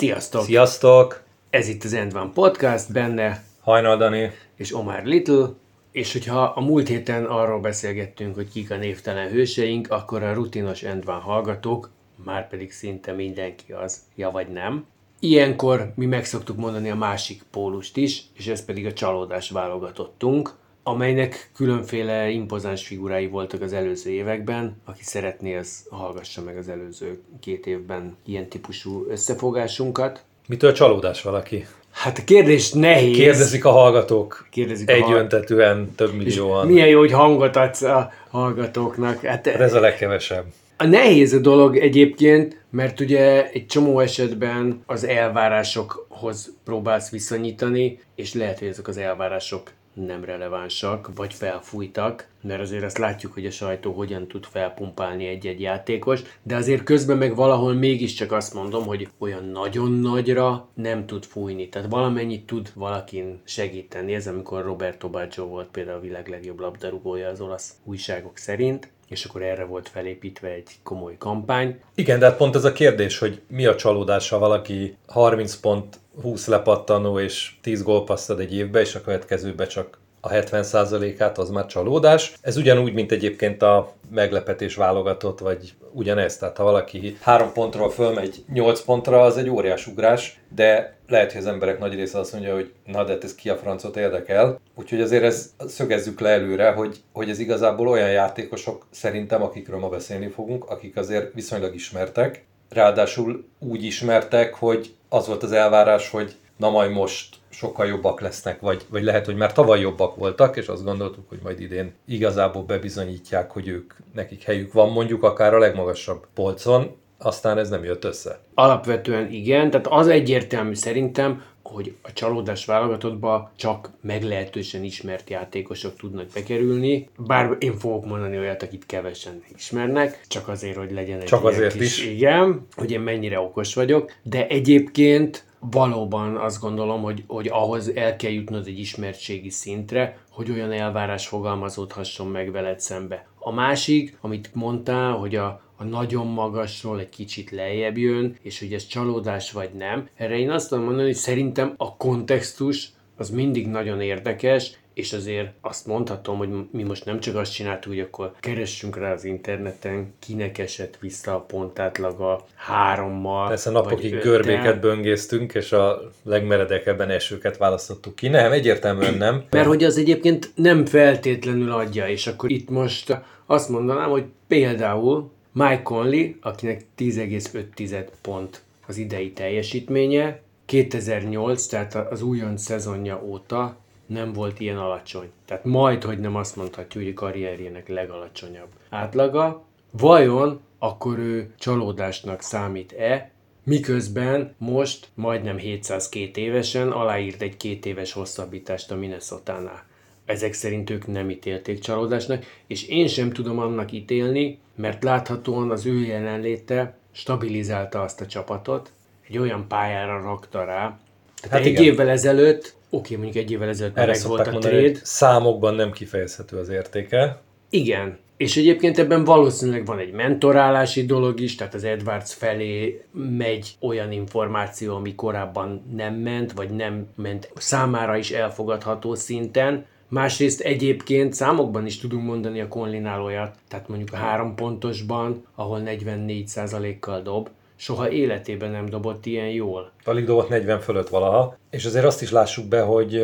Sziasztok! Sziasztok! Ez itt az End One Podcast, benne Hajnal Dani. és Omar Little, és hogyha a múlt héten arról beszélgettünk, hogy kik a névtelen hőseink, akkor a rutinos End One hallgatók, már pedig szinte mindenki az, ja vagy nem. Ilyenkor mi meg szoktuk mondani a másik pólust is, és ez pedig a csalódás válogatottunk, amelynek különféle impozáns figurái voltak az előző években. Aki szeretné, az hallgassa meg az előző két évben ilyen típusú összefogásunkat. Mitől csalódás valaki? Hát a kérdés nehéz. Kérdezik a hallgatók. Kérdezik Egyöntetően, több millióan. Milyen jó, hogy hangot adsz a hallgatóknak. Hát, Hát ez a legkevesebb. a nehéz a dolog egyébként, mert ugye egy csomó esetben az elvárásokhoz próbálsz viszonyítani, és lehet, hogy ezek az elvárások nem relevánsak, vagy felfújtak, mert azért azt látjuk, hogy a sajtó hogyan tud felpumpálni egy-egy játékos, de azért közben meg valahol mégiscsak azt mondom, hogy olyan nagyon nagyra nem tud fújni. Tehát valamennyit tud valakin segíteni. Ez amikor Roberto Baggio volt például a világ legjobb labdarúgója az olasz újságok szerint, és akkor erre volt felépítve egy komoly kampány. Igen, de hát pont ez a kérdés, hogy mi a csalódás, ha valaki 30 pont, 20 lepattanó és 10 gólpaszt ad egy évbe, és a következőbe csak a 70%-át, az már csalódás. Ez ugyanúgy, mint egyébként a meglepetés válogatott, vagy ugyanez. Tehát ha valaki 3 pontról fölmegy 8 pontra, az egy óriás ugrás, de lehet, hogy az emberek nagy része azt mondja, hogy na de hát ez ki a francot érdekel. Úgyhogy azért ez szögezzük le előre, hogy, hogy ez igazából olyan játékosok szerintem, akikről ma beszélni fogunk, akik azért viszonylag ismertek, ráadásul úgy ismertek, hogy az volt az elvárás, hogy na majd most sokkal jobbak lesznek, vagy, vagy lehet, hogy már tavaly jobbak voltak, és azt gondoltuk, hogy majd idén igazából bebizonyítják, hogy ők, nekik helyük van mondjuk akár a legmagasabb polcon, aztán ez nem jött össze. Alapvetően igen, tehát az egyértelmű szerintem, hogy a csalódás válogatottba csak meglehetősen ismert játékosok tudnak bekerülni, bár én fogok mondani olyat, akit kevesen ismernek, csak azért, hogy legyen egy Csak azért kis, is. Igen, hogy én mennyire okos vagyok, de egyébként valóban azt gondolom, hogy, hogy ahhoz el kell jutnod egy ismertségi szintre, hogy olyan elvárás fogalmazódhasson meg veled szembe. A másik, amit mondtál, hogy a, a nagyon magasról egy kicsit lejjebb jön, és hogy ez csalódás vagy nem. Erre én azt tudom mondani, hogy szerintem a kontextus az mindig nagyon érdekes, és azért azt mondhatom, hogy mi most nem csak azt csináltuk, hogy akkor keressünk rá az interneten, kinek esett vissza a pontátlaga hárommal. Persze napokig öttel. görbéket böngésztünk, és a legmeredekebben esőket választottuk ki. Nem, egyértelműen nem. Mert hogy az egyébként nem feltétlenül adja, és akkor itt most azt mondanám, hogy például Mike Conley, akinek 10,5 pont az idei teljesítménye, 2008, tehát az újonc szezonja óta nem volt ilyen alacsony. Tehát majd, hogy nem azt mondhatjuk, hogy karrierjének legalacsonyabb átlaga. Vajon akkor ő csalódásnak számít-e, Miközben most majdnem 702 évesen aláírt egy két éves hosszabbítást a Minnesota-nál. Ezek szerint ők nem ítélték csalódásnak, és én sem tudom annak ítélni, mert láthatóan az ő jelenléte stabilizálta azt a csapatot, egy olyan pályára rakta rá. Tehát Hát egy igen. évvel ezelőtt, oké, mondjuk egy évvel ezelőtt Erre meg volt a mondani, trade, számokban nem kifejezhető az értéke. igen. És egyébként ebben valószínűleg van egy mentorálási dolog is, tehát az Edwards felé megy olyan információ, ami korábban nem ment, vagy nem ment számára is elfogadható szinten. Másrészt egyébként számokban is tudunk mondani a Conlinál olyat, tehát mondjuk a három pontosban, ahol 44%-kal dob, soha életében nem dobott ilyen jól. Alig dobott 40 fölött valaha. És azért azt is lássuk be, hogy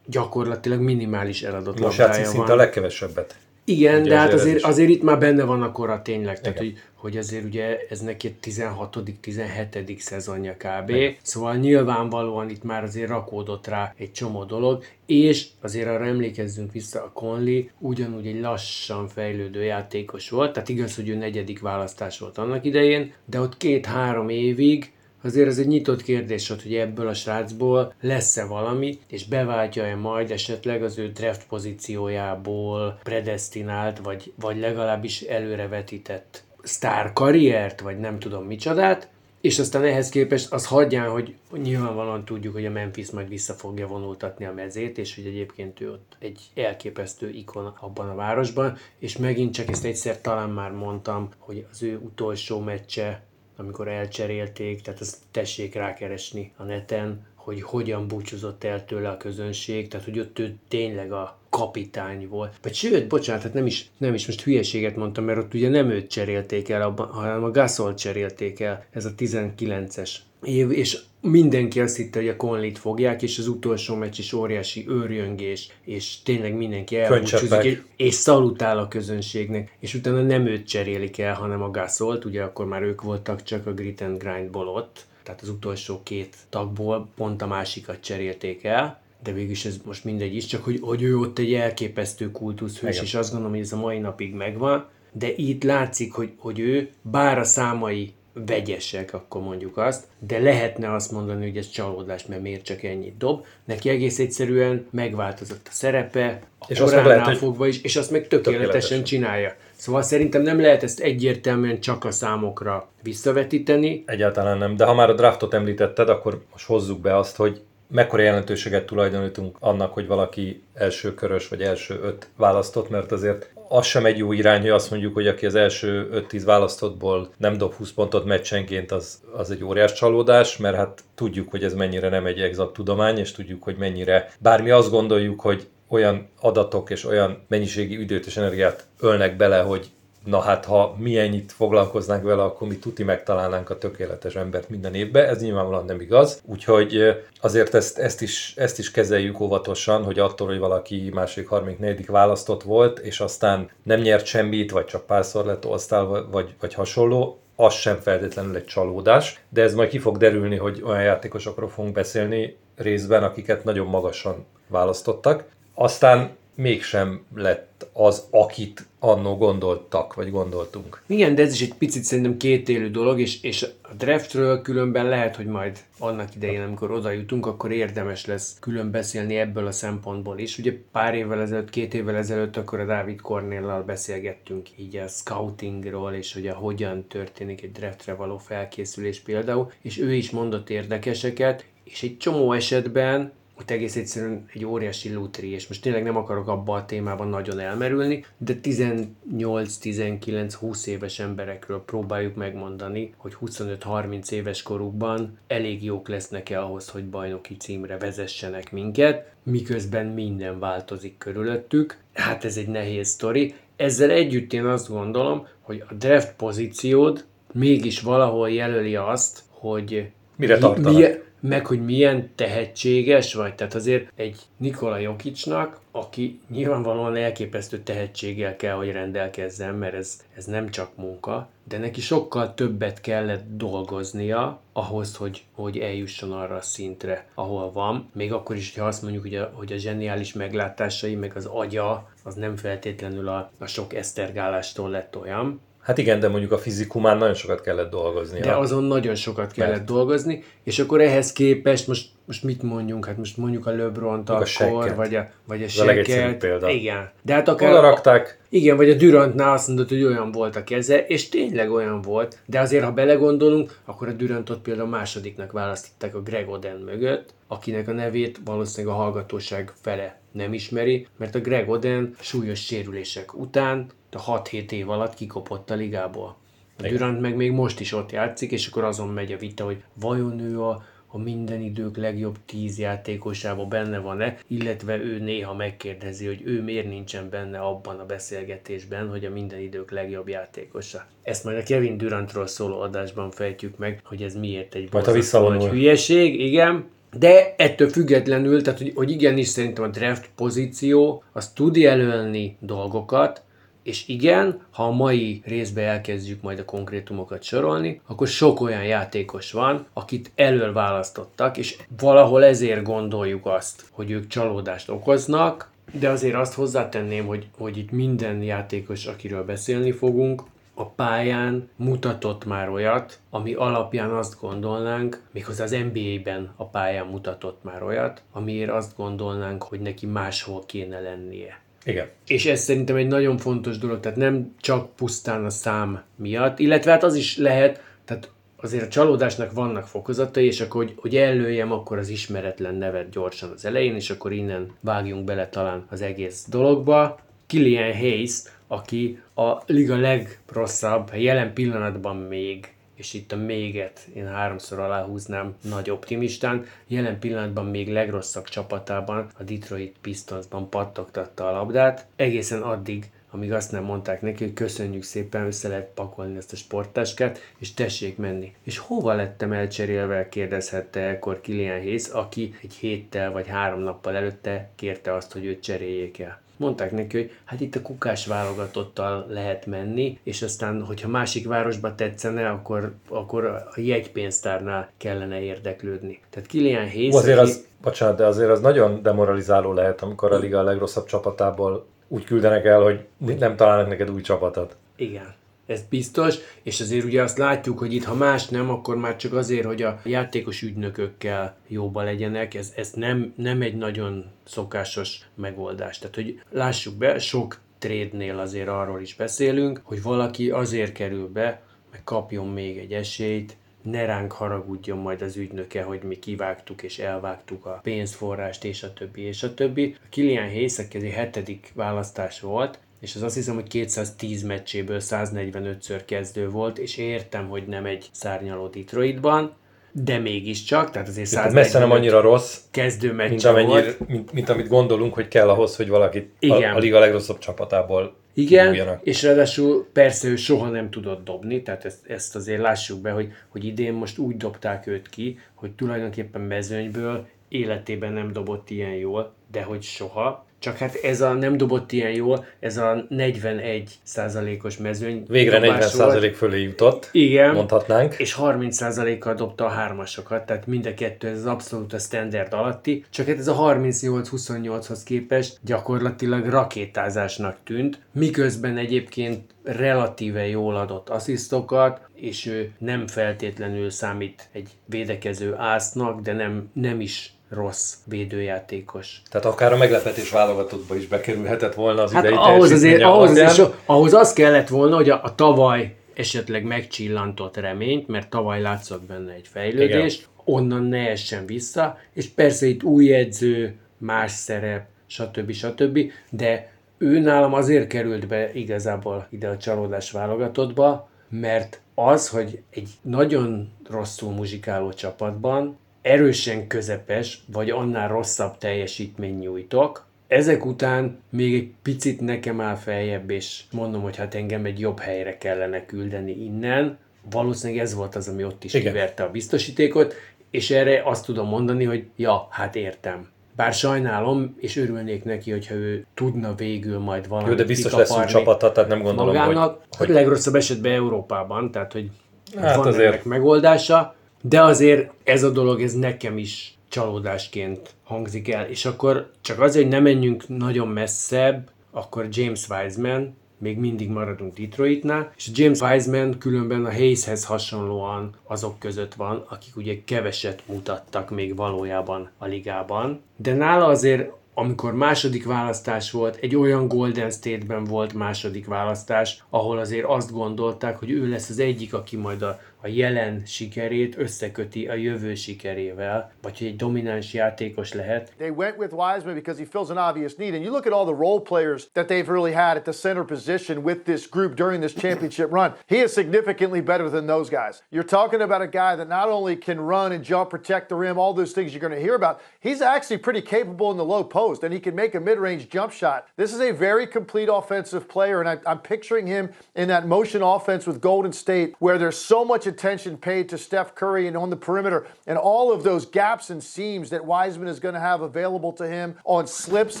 Gyakorlatilag minimális eladott most labdája szinte van. a legkevesebbet. Igen, Ugye de hát azért azért, itt már benne van a kora tényleg, tehát Igen. hogy, hogy azért ugye ez neki egy 16 17 szezonja kb. Szóval nyilvánvalóan itt már azért rakódott rá egy csomó dolog, és azért arra emlékezzünk vissza, a Conley ugyanúgy egy lassan fejlődő játékos volt, tehát igaz, hogy ő negyedik választás volt annak idején, de ott két-három évig azért ez egy nyitott kérdés volt, hogy ebből a srácból lesz-e valami, és beváltja-e majd esetleg az ő draft pozíciójából predestinált, vagy, vagy legalábbis előrevetített sztár karriert, vagy nem tudom micsodát, és aztán ehhez képest az hagyján, hogy nyilvánvalóan tudjuk, hogy a Memphis majd vissza fogja vonultatni a mezét, és hogy egyébként ő ott egy elképesztő ikon abban a városban, és megint csak ezt egyszer talán már mondtam, hogy az ő utolsó meccse, amikor elcserélték, tehát azt tessék rákeresni a neten, hogy hogyan búcsúzott el tőle a közönség, tehát hogy ott ő tényleg a kapitány volt. Vagy sőt, bocsánat, hát nem is, nem is most hülyeséget mondtam, mert ott ugye nem őt cserélték el, hanem a Gasol cserélték el, ez a 19-es év, és mindenki azt hitte, hogy a Conlit fogják, és az utolsó meccs is óriási őrjöngés, és tényleg mindenki elbúcsúzik, és, és szalutál a közönségnek, és utána nem őt cserélik el, hanem a Gasolt, ugye akkor már ők voltak csak a Grit and Grindból ott, tehát az utolsó két tagból pont a másikat cserélték el, de végülis ez most mindegy is, csak hogy, hogy ő ott egy elképesztő kultuszhős, Igen. és azt gondolom, hogy ez a mai napig megvan, de itt látszik, hogy, hogy ő, bár a számai vegyesek, akkor mondjuk azt, de lehetne azt mondani, hogy ez csalódás, mert miért csak ennyit dob. Neki egész egyszerűen megváltozott a szerepe, a és azt meg lehet, fogva is, és azt meg tökéletesen, tökéletesen csinálja. Szóval szerintem nem lehet ezt egyértelműen csak a számokra visszavetíteni. Egyáltalán nem, de ha már a draftot említetted, akkor most hozzuk be azt, hogy mekkora jelentőséget tulajdonítunk annak, hogy valaki első körös vagy első öt választott, mert azért az sem egy jó irány, hogy azt mondjuk, hogy aki az első 5-10 választottból nem dob 20 pontot meccsenként, az, az egy óriás csalódás, mert hát tudjuk, hogy ez mennyire nem egy exakt tudomány, és tudjuk, hogy mennyire, bármi azt gondoljuk, hogy olyan adatok és olyan mennyiségi időt és energiát ölnek bele, hogy na hát ha mi ennyit foglalkoznánk vele, akkor mi tuti megtalálnánk a tökéletes embert minden évben. Ez nyilvánvalóan nem igaz. Úgyhogy azért ezt, ezt, is, ezt is kezeljük óvatosan, hogy attól, hogy valaki másik, harmadik, negyedik választott volt, és aztán nem nyert semmit, vagy csak párszor lett osztál, vagy, vagy hasonló, az sem feltétlenül egy csalódás, de ez majd ki fog derülni, hogy olyan játékosokról fogunk beszélni részben, akiket nagyon magasan választottak. Aztán mégsem lett az, akit annó gondoltak, vagy gondoltunk. Igen, de ez is egy picit szerintem kétélű dolog, és, és a draftről különben lehet, hogy majd annak idején, amikor oda jutunk, akkor érdemes lesz külön beszélni ebből a szempontból is. Ugye pár évvel ezelőtt, két évvel ezelőtt akkor a Dávid Cornéllal beszélgettünk így a scoutingról, és hogy a hogyan történik egy draftre való felkészülés például, és ő is mondott érdekeseket, és egy csomó esetben ott egész egyszerűen egy óriási lutri, és most tényleg nem akarok abba a témában nagyon elmerülni, de 18-19-20 éves emberekről próbáljuk megmondani, hogy 25-30 éves korukban elég jók lesznek-e ahhoz, hogy bajnoki címre vezessenek minket, miközben minden változik körülöttük. Hát ez egy nehéz sztori. Ezzel együtt én azt gondolom, hogy a draft pozíciód mégis valahol jelöli azt, hogy Mire tartanak? Mi, meg hogy milyen tehetséges vagy. Tehát azért egy Nikola Jokicsnak, aki nyilvánvalóan elképesztő tehetséggel kell, hogy rendelkezzen, mert ez, ez nem csak munka, de neki sokkal többet kellett dolgoznia ahhoz, hogy, hogy eljusson arra a szintre, ahol van. Még akkor is, ha azt mondjuk, hogy a, hogy a zseniális meglátásai, meg az agya, az nem feltétlenül a, a sok esztergálástól lett olyan, Hát igen, de mondjuk a fizikumán nagyon sokat kellett dolgozni. De azon nagyon sokat kellett Mert... dolgozni, és akkor ehhez képest most, most mit mondjunk? Hát most mondjuk a LeBron-t a akkor, vagy a, vagy a Seket. Igen. De hát akár... Oda rakták. Igen, vagy a Durantnál azt mondod, hogy olyan volt a keze, és tényleg olyan volt, de azért, ha belegondolunk, akkor a Durantot például másodiknak választották a Greg Oden mögött, akinek a nevét valószínűleg a hallgatóság fele nem ismeri, mert a Greg Oden súlyos sérülések után a 6-7 év alatt kikopott a ligából. A Durant meg még most is ott játszik, és akkor azon megy a vita, hogy vajon ő a, a minden idők legjobb tíz játékosában benne van-e, illetve ő néha megkérdezi, hogy ő miért nincsen benne abban a beszélgetésben, hogy a minden idők legjobb játékosa. Ezt majd a Kevin Durantról szóló adásban fejtjük meg, hogy ez miért egy borzasztó hülyeség, igen, de ettől függetlenül, tehát hogy, hogy igenis szerintem a draft pozíció az tud jelölni dolgokat, és igen, ha a mai részbe elkezdjük majd a konkrétumokat sorolni, akkor sok olyan játékos van, akit elől választottak, és valahol ezért gondoljuk azt, hogy ők csalódást okoznak, de azért azt hozzátenném, hogy, hogy itt minden játékos, akiről beszélni fogunk, a pályán mutatott már olyat, ami alapján azt gondolnánk, méghozzá az NBA-ben a pályán mutatott már olyat, amiért azt gondolnánk, hogy neki máshol kéne lennie. Igen. És ez szerintem egy nagyon fontos dolog, tehát nem csak pusztán a szám miatt, illetve hát az is lehet, tehát azért a csalódásnak vannak fokozatai, és akkor, hogy, hogy előjem akkor az ismeretlen nevet gyorsan az elején, és akkor innen vágjunk bele talán az egész dologba. Killian Hayes, aki a liga legrosszabb, jelen pillanatban még és itt a méget én háromszor aláhúznám nagy optimistán, jelen pillanatban még legrosszabb csapatában, a Detroit Pistonsban pattogtatta a labdát, egészen addig, amíg azt nem mondták neki, hogy köszönjük szépen, össze lehet pakolni ezt a sportáskát, és tessék menni. És hova lettem elcserélve, kérdezhette ekkor Kilian Hayes, aki egy héttel vagy három nappal előtte kérte azt, hogy őt cseréljék el mondták neki, hogy hát itt a kukás válogatottal lehet menni, és aztán, hogyha másik városba tetszene, akkor, akkor a jegypénztárnál kellene érdeklődni. Tehát Kilian Hayes... Azért az, bocsánat, de azért az nagyon demoralizáló lehet, amikor a liga a legrosszabb csapatából úgy küldenek el, hogy nem találnak neked új csapatot. Igen ez biztos, és azért ugye azt látjuk, hogy itt ha más nem, akkor már csak azért, hogy a játékos ügynökökkel jóba legyenek, ez, ez nem, nem egy nagyon szokásos megoldás. Tehát, hogy lássuk be, sok trade-nél azért arról is beszélünk, hogy valaki azért kerül be, meg kapjon még egy esélyt, ne ránk haragudjon majd az ügynöke, hogy mi kivágtuk és elvágtuk a pénzforrást, és a többi, és a többi. A Kilian Hayes, aki egy hetedik választás volt, és az azt hiszem, hogy 210 meccséből 145-ször kezdő volt, és értem, hogy nem egy szárnyaló Detroitban, de mégiscsak, tehát azért 145 messze nem annyira rossz, kezdő mint, volt. Mint, mint, amit gondolunk, hogy kell ahhoz, hogy valakit Igen. a, a liga legrosszabb csapatából igen, kibújjanak. és ráadásul persze ő soha nem tudott dobni, tehát ezt, ezt azért lássuk be, hogy, hogy idén most úgy dobták őt ki, hogy tulajdonképpen mezőnyből életében nem dobott ilyen jól, de hogy soha, csak hát ez a nem dobott ilyen jól, ez a 41 százalékos mezőny. Végre 40 százalék fölé jutott, Igen, mondhatnánk. És 30 százalékkal dobta a hármasokat, tehát mind a kettő ez az abszolút a standard alatti. Csak hát ez a 38-28-hoz képest gyakorlatilag rakétázásnak tűnt, miközben egyébként relatíve jól adott asszisztokat, és ő nem feltétlenül számít egy védekező ásznak, de nem, nem is rossz védőjátékos. Tehát akár a meglepetés válogatottba is bekerülhetett volna az hát idei ahhoz, azért, ahhoz, azért, ahhoz az kellett volna, hogy a, a tavaly esetleg megcsillantott reményt, mert tavaly látszott benne egy fejlődés, Igen. onnan ne essen vissza, és persze itt új edző, más szerep, stb. stb. De ő nálam azért került be igazából ide a csalódás válogatottba, mert az, hogy egy nagyon rosszul muzsikáló csapatban erősen közepes, vagy annál rosszabb teljesítmény nyújtok, ezek után még egy picit nekem áll feljebb, és mondom, hogy hát engem egy jobb helyre kellene küldeni innen. Valószínűleg ez volt az, ami ott is Igen. kiverte a biztosítékot, és erre azt tudom mondani, hogy ja, hát értem. Bár sajnálom, és örülnék neki, hogyha ő tudna végül majd valamit Jó, de biztos lesz új csapata, tehát nem gondolom, magának, hogy... hogy... legrosszabb esetben Európában, tehát hogy hát van azért... ennek megoldása, de azért ez a dolog, ez nekem is csalódásként hangzik el. És akkor csak azért, hogy ne menjünk nagyon messzebb, akkor James Wiseman, még mindig maradunk Detroitnál, és James Wiseman különben a Hayeshez hasonlóan azok között van, akik ugye keveset mutattak még valójában a ligában, de nála azért amikor második választás volt, egy olyan Golden State-ben volt második választás, ahol azért azt gondolták, hogy ő lesz az egyik, aki majd a a jelen sikerét összeköti a jövő sikerével, vagy hogy egy domináns játékos lehet. They went with Wiseman because he fills an obvious need. And you look at all the role players that they've really had at the center position with this group during this championship run. He is significantly better than those guys. You're talking about a guy that not only can run and jump, protect the rim, all those things you're going to hear about, he's actually pretty capable in the low post and he can make a mid-range jump shot. This is a very complete offensive player and I, I'm picturing him in that motion offense with Golden State where there's so much attention paid to Steph Curry and on the perimeter and all of those gaps and seams that Wiseman is going to have available to him on slips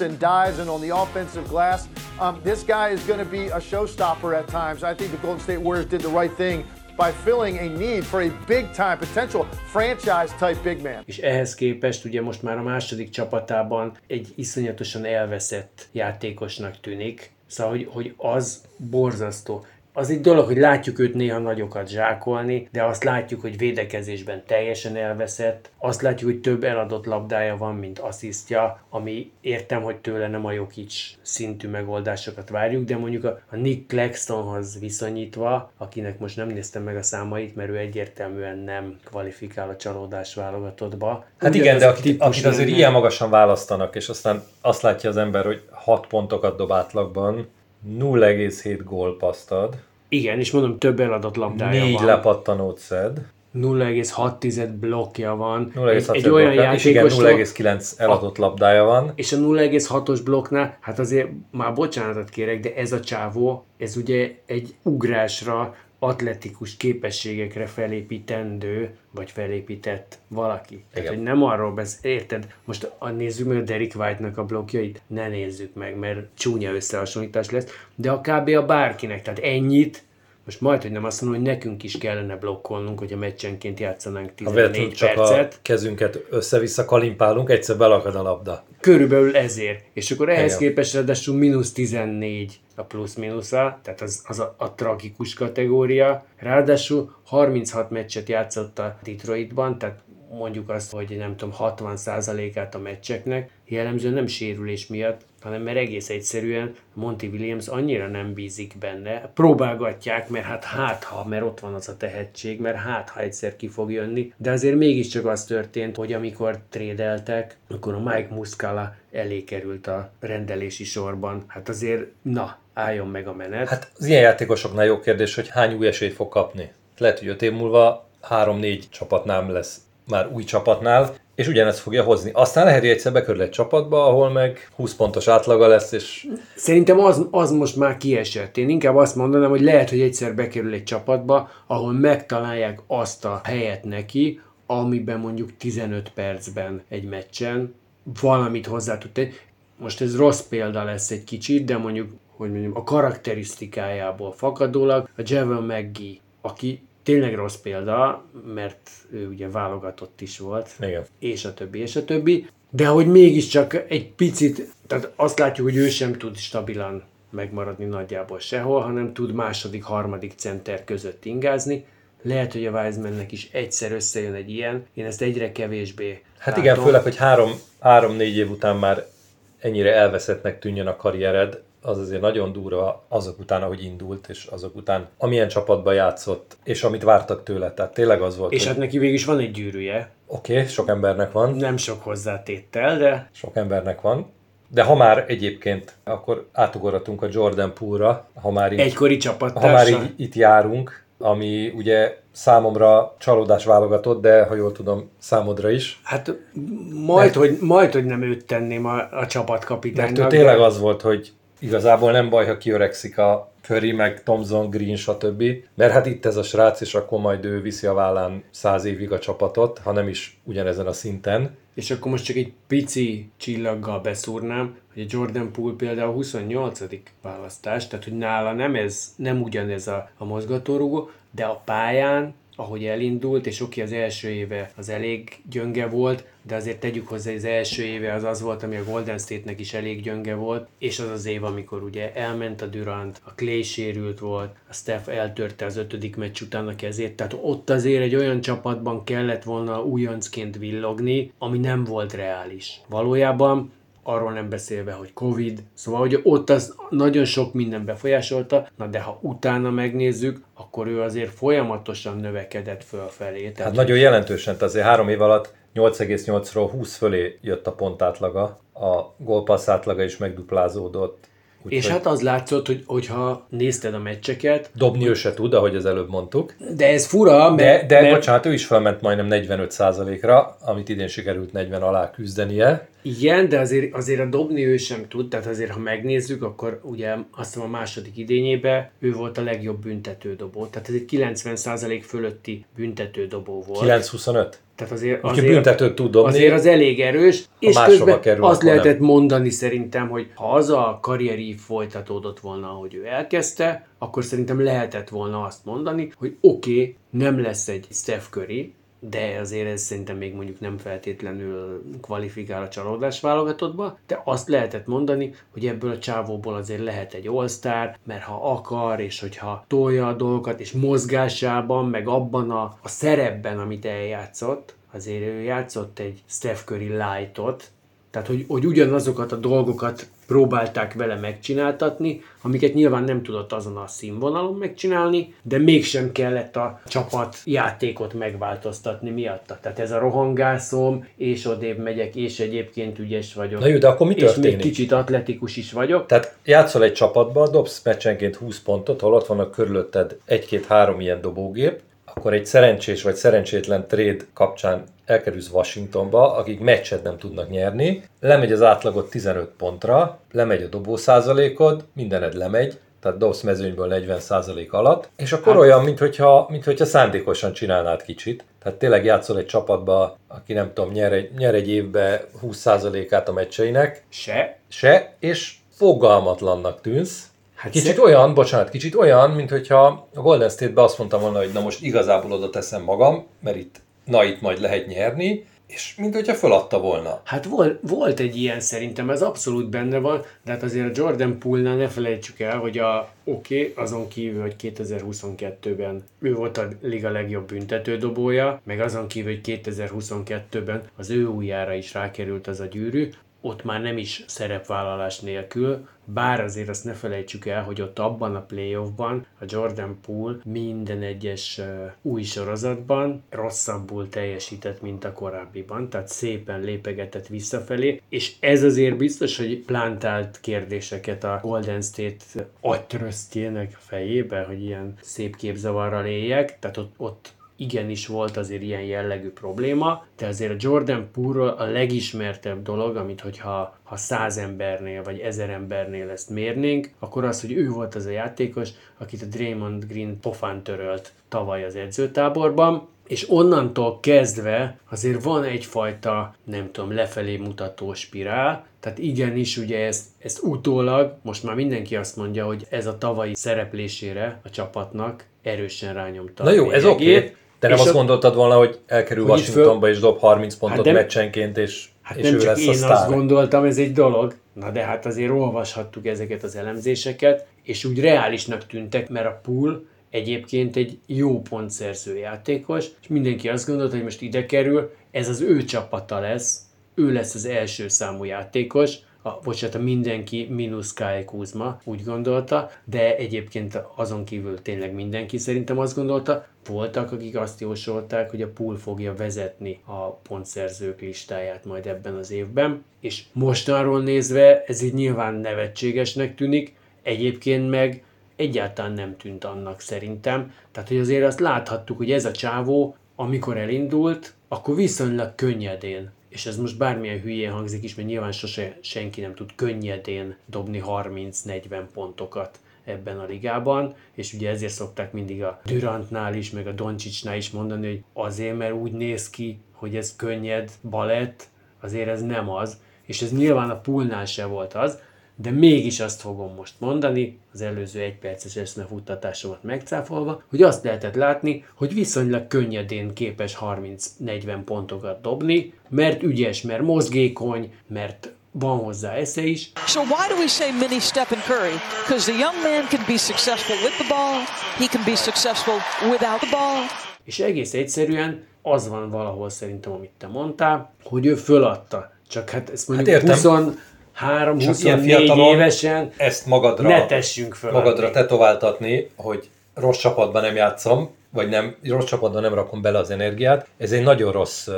and dives and on the offensive glass. Um, this guy is going to be a showstopper at times. I think the Golden State Warriors did the right thing by filling a need for a big time potential franchise type big man. És ehhez képest ugye most már a második csapatában egy iszonyatosan elveszett játékosnak tűnik. Szóval, hogy, hogy az borzasztó az egy dolog, hogy látjuk őt néha nagyokat zsákolni, de azt látjuk, hogy védekezésben teljesen elveszett, azt látjuk, hogy több eladott labdája van, mint asszisztja, ami értem, hogy tőle nem a Jokic szintű megoldásokat várjuk, de mondjuk a, a Nick Claxtonhoz viszonyítva, akinek most nem néztem meg a számait, mert ő egyértelműen nem kvalifikál a csalódás válogatottba. Hát igen, de akit, akit azért ilyen magasan választanak, és aztán azt látja az ember, hogy 6 pontokat dob átlagban, 0,7 gólpaszt ad, Igen, és mondom, több eladott labdája 4 van. lepattanót szed, 0,6 blokkja van. 0,6 egy, egy olyan blokkja, és igen, játékos, 0,9 eladott labdája van. és a 0,6-os blokknál, hát azért már bocsánatot kérek, de ez a csávó, ez ugye egy ugrásra, atletikus képességekre felépítendő, vagy felépített valaki. Tehát, Igen. hogy nem arról besz... Érted? Most a, nézzük meg a Derek White-nak a blokkjait, ne nézzük meg, mert csúnya összehasonlítás lesz, de a kb. a bárkinek, tehát ennyit, most majd, hogy nem azt mondom, hogy nekünk is kellene blokkolnunk, hogy a meccsenként játszanánk Ha 14 véletlenül csak percet. a kezünket össze-vissza kalimpálunk, egyszer belakad a labda. Körülbelül ezért. És akkor ehhez Igen. képest ráadásul mínusz 14 a plusz-minusza, tehát az, az a, a tragikus kategória. Ráadásul 36 meccset játszott a Detroitban, tehát mondjuk azt, hogy nem tudom, 60%-át a meccseknek, jellemzően nem sérülés miatt, hanem mert egész egyszerűen Monty Williams annyira nem bízik benne, próbálgatják, mert hát hát ha, mert ott van az a tehetség, mert hát ha egyszer ki fog jönni, de azért mégiscsak az történt, hogy amikor trédeltek, akkor a Mike Muscala elé került a rendelési sorban. Hát azért, na, álljon meg a menet. Hát az ilyen játékosoknál jó kérdés, hogy hány új esélyt fog kapni. Lehet, hogy 5 év múlva 3-4 csapatnál lesz már új csapatnál, és ugyanezt fogja hozni. Aztán lehet, hogy egyszer bekerül egy csapatba, ahol meg 20 pontos átlaga lesz, és Szerintem az, az most már kiesett. Én inkább azt mondanám, hogy lehet, hogy egyszer bekerül egy csapatba, ahol megtalálják azt a helyet neki, amiben mondjuk 15 percben egy meccsen valamit hozzá tud tenni. Most ez rossz példa lesz egy kicsit, de mondjuk, hogy mondjam, a karakterisztikájából fakadólag a Javel McGee, aki tényleg rossz példa, mert ő ugye válogatott is volt, igen. és a többi, és a többi. De hogy mégiscsak egy picit, tehát azt látjuk, hogy ő sem tud stabilan megmaradni nagyjából sehol, hanem tud második, harmadik center között ingázni. Lehet, hogy a Wisemannek is egyszer összejön egy ilyen, én ezt egyre kevésbé Hát látom. igen, főleg, hogy három, három-négy év után már ennyire elveszettnek tűnjön a karriered, az azért nagyon durva azok után, ahogy indult, és azok után, amilyen csapatban játszott, és amit vártak tőle. Tehát tényleg az volt, És hogy hát neki végig is van egy gyűrűje, oké, okay, sok embernek van, nem sok hozzátéttel, de sok embernek van, de ha már egyébként, akkor átugorhatunk a Jordan Poole-ra, ha már így, egykori ha már így itt járunk, ami ugye számomra csalódás válogatott, de ha jól tudom, számodra is. Hát majd, hogy, majd, hogy nem őt tenném a, a csapatkapitánynak. Mert tényleg az volt, hogy igazából nem baj, ha kiöregszik a Curry, meg Thompson, Green, stb. Mert hát itt ez a srác, és akkor majd ő viszi a vállán száz évig a csapatot, ha nem is ugyanezen a szinten. És akkor most csak egy pici csillaggal beszúrnám, hogy a Jordan Poole például 28. választás, tehát hogy nála nem ez, nem ugyanez a, a mozgatórugó, de a pályán, ahogy elindult, és oké, az első éve az elég gyönge volt, de azért tegyük hozzá, hogy az első éve az az volt, ami a Golden State-nek is elég gyönge volt, és az az év, amikor ugye elment a Durant, a Clay sérült volt, a Steph eltörte az ötödik meccs után a kezét, tehát ott azért egy olyan csapatban kellett volna újoncként villogni, ami nem volt reális. Valójában arról nem beszélve, hogy Covid, szóval, hogy ott az nagyon sok minden befolyásolta, na de ha utána megnézzük, akkor ő azért folyamatosan növekedett fölfelé. Tehát Hát nagyon jelentősen, tehát azért három év alatt 8,8-ról 20 fölé jött a pontátlaga, a gólpassz átlaga is megduplázódott. Úgyhogy és hát az látszott, hogy, hogyha nézted a meccseket, dobni ő se tud, ahogy az előbb mondtuk. de ez fura, De, mert, de mert bocsánat, ő is felment majdnem 45%-ra, amit idén sikerült 40 alá küzdenie. Igen, de azért, azért a dobni ő sem tud, tehát azért ha megnézzük, akkor ugye azt hiszem a második idényében ő volt a legjobb büntetődobó. Tehát ez egy 90% fölötti büntetődobó volt. 9-25. Tehát azért, azért, büntetőt tud dobni. azért az elég erős, és közben kerül, azt lehetett nem. mondani szerintem, hogy ha az a karrieri folytatódott volna, ahogy ő elkezdte, akkor szerintem lehetett volna azt mondani, hogy oké, okay, nem lesz egy Steph Curry, de azért ez szerintem még mondjuk nem feltétlenül kvalifikál a csalódás válogatottba, de azt lehetett mondani, hogy ebből a csávóból azért lehet egy all mert ha akar, és hogyha tolja a dolgokat, és mozgásában, meg abban a, a szerepben, amit eljátszott, azért ő játszott egy Steph Curry lightot, tehát, hogy, hogy ugyanazokat a dolgokat próbálták vele megcsináltatni, amiket nyilván nem tudott azon a színvonalon megcsinálni, de mégsem kellett a csapat játékot megváltoztatni miatta. Tehát ez a rohangászom, és odébb megyek, és egyébként ügyes vagyok. Na jó, de akkor mi és történik? még kicsit atletikus is vagyok. Tehát játszol egy csapatba, dobsz meccsenként 20 pontot, hol ott vannak körülötted egy-két-három ilyen dobógép, akkor egy szerencsés vagy szerencsétlen trade kapcsán elkerülsz Washingtonba, akik meccset nem tudnak nyerni, lemegy az átlagot 15 pontra, lemegy a dobószázalékod, mindened lemegy, tehát dobsz mezőnyből 40% alatt, és akkor hát, olyan, mintha, mintha szándékosan csinálnád kicsit. Tehát tényleg játszol egy csapatba, aki nem tudom, nyer egy, nyer egy évbe 20%-át a meccseinek. Se. Se, és fogalmatlannak tűnsz, Hát Kicsit szé- olyan, bocsánat, kicsit olyan, mint hogyha a Golden State-be azt mondtam volna, hogy na most igazából oda teszem magam, mert itt, na itt majd lehet nyerni, és mint hogyha föladta volna. Hát volt, volt egy ilyen szerintem, ez abszolút benne van, de hát azért a Jordan Poole-nál ne felejtsük el, hogy a oké, okay, azon kívül, hogy 2022-ben ő volt a liga legjobb büntetődobója, meg azon kívül, hogy 2022-ben az ő újjára is rákerült az a gyűrű, ott már nem is szerepvállalás nélkül, bár azért azt ne felejtsük el, hogy ott abban a playoffban a Jordan Poole minden egyes új sorozatban rosszabbul teljesített, mint a korábbiban, tehát szépen lépegetett visszafelé, és ez azért biztos, hogy plantált kérdéseket a Golden State agytröztjének fejébe, hogy ilyen szép képzavarral éljek, tehát ott, ott igenis volt azért ilyen jellegű probléma, de azért a Jordan poole a legismertebb dolog, amit hogyha ha száz embernél vagy ezer embernél ezt mérnénk, akkor az, hogy ő volt az a játékos, akit a Draymond Green pofán törölt tavaly az edzőtáborban, és onnantól kezdve azért van egyfajta, nem tudom, lefelé mutató spirál, tehát igenis ugye ezt, ezt utólag, most már mindenki azt mondja, hogy ez a tavalyi szereplésére a csapatnak erősen rányomta. Na jó, ez oké, okay. De nem és azt gondoltad volna, hogy elkerül Hogy Washingtonba és dob 30 pontot Hát de- meccsenként, és, Hát és nem ő csak lesz a én sztár. azt gondoltam, ez egy dolog. Na de hát azért olvashattuk ezeket az elemzéseket, és úgy reálisnak tűntek, mert a pool egyébként egy jó pontszerző játékos, és mindenki azt gondolta, hogy most ide kerül, ez az ő csapata lesz, ő lesz az első számú játékos, a, bocsánat, mindenki mínusz Kyle Kuzma úgy gondolta, de egyébként azon kívül tényleg mindenki szerintem azt gondolta. Voltak, akik azt jósolták, hogy a pool fogja vezetni a pontszerzők listáját majd ebben az évben, és mostanról nézve ez így nyilván nevetségesnek tűnik, egyébként meg egyáltalán nem tűnt annak szerintem. Tehát, hogy azért azt láthattuk, hogy ez a csávó, amikor elindult, akkor viszonylag könnyedén és ez most bármilyen hülyén hangzik is, mert nyilván sose senki nem tud könnyedén dobni 30-40 pontokat ebben a ligában, és ugye ezért szokták mindig a Durantnál is, meg a Doncsicsnál is mondani, hogy azért, mert úgy néz ki, hogy ez könnyed balett, azért ez nem az, és ez nyilván a poolnál se volt az, de mégis azt fogom most mondani, az előző egyperces eszmefuttatásomat megcáfolva, hogy azt lehetett látni, hogy viszonylag könnyedén képes 30-40 pontokat dobni, mert ügyes, mert mozgékony, mert van hozzá esze is. So why do we say mini Stephen Curry? Because the young man can be successful with the ball, he can be successful without the ball. És egész egyszerűen az van valahol szerintem, amit te mondtál, hogy ő föladta. Csak hát ezt mondjuk hát 23-24 évesen ezt magadra, ne tessünk föl. Magadra adni. tetováltatni, hogy rossz csapatban nem játszom, vagy nem, rossz csapatban nem rakom bele az energiát, ez egy nagyon rossz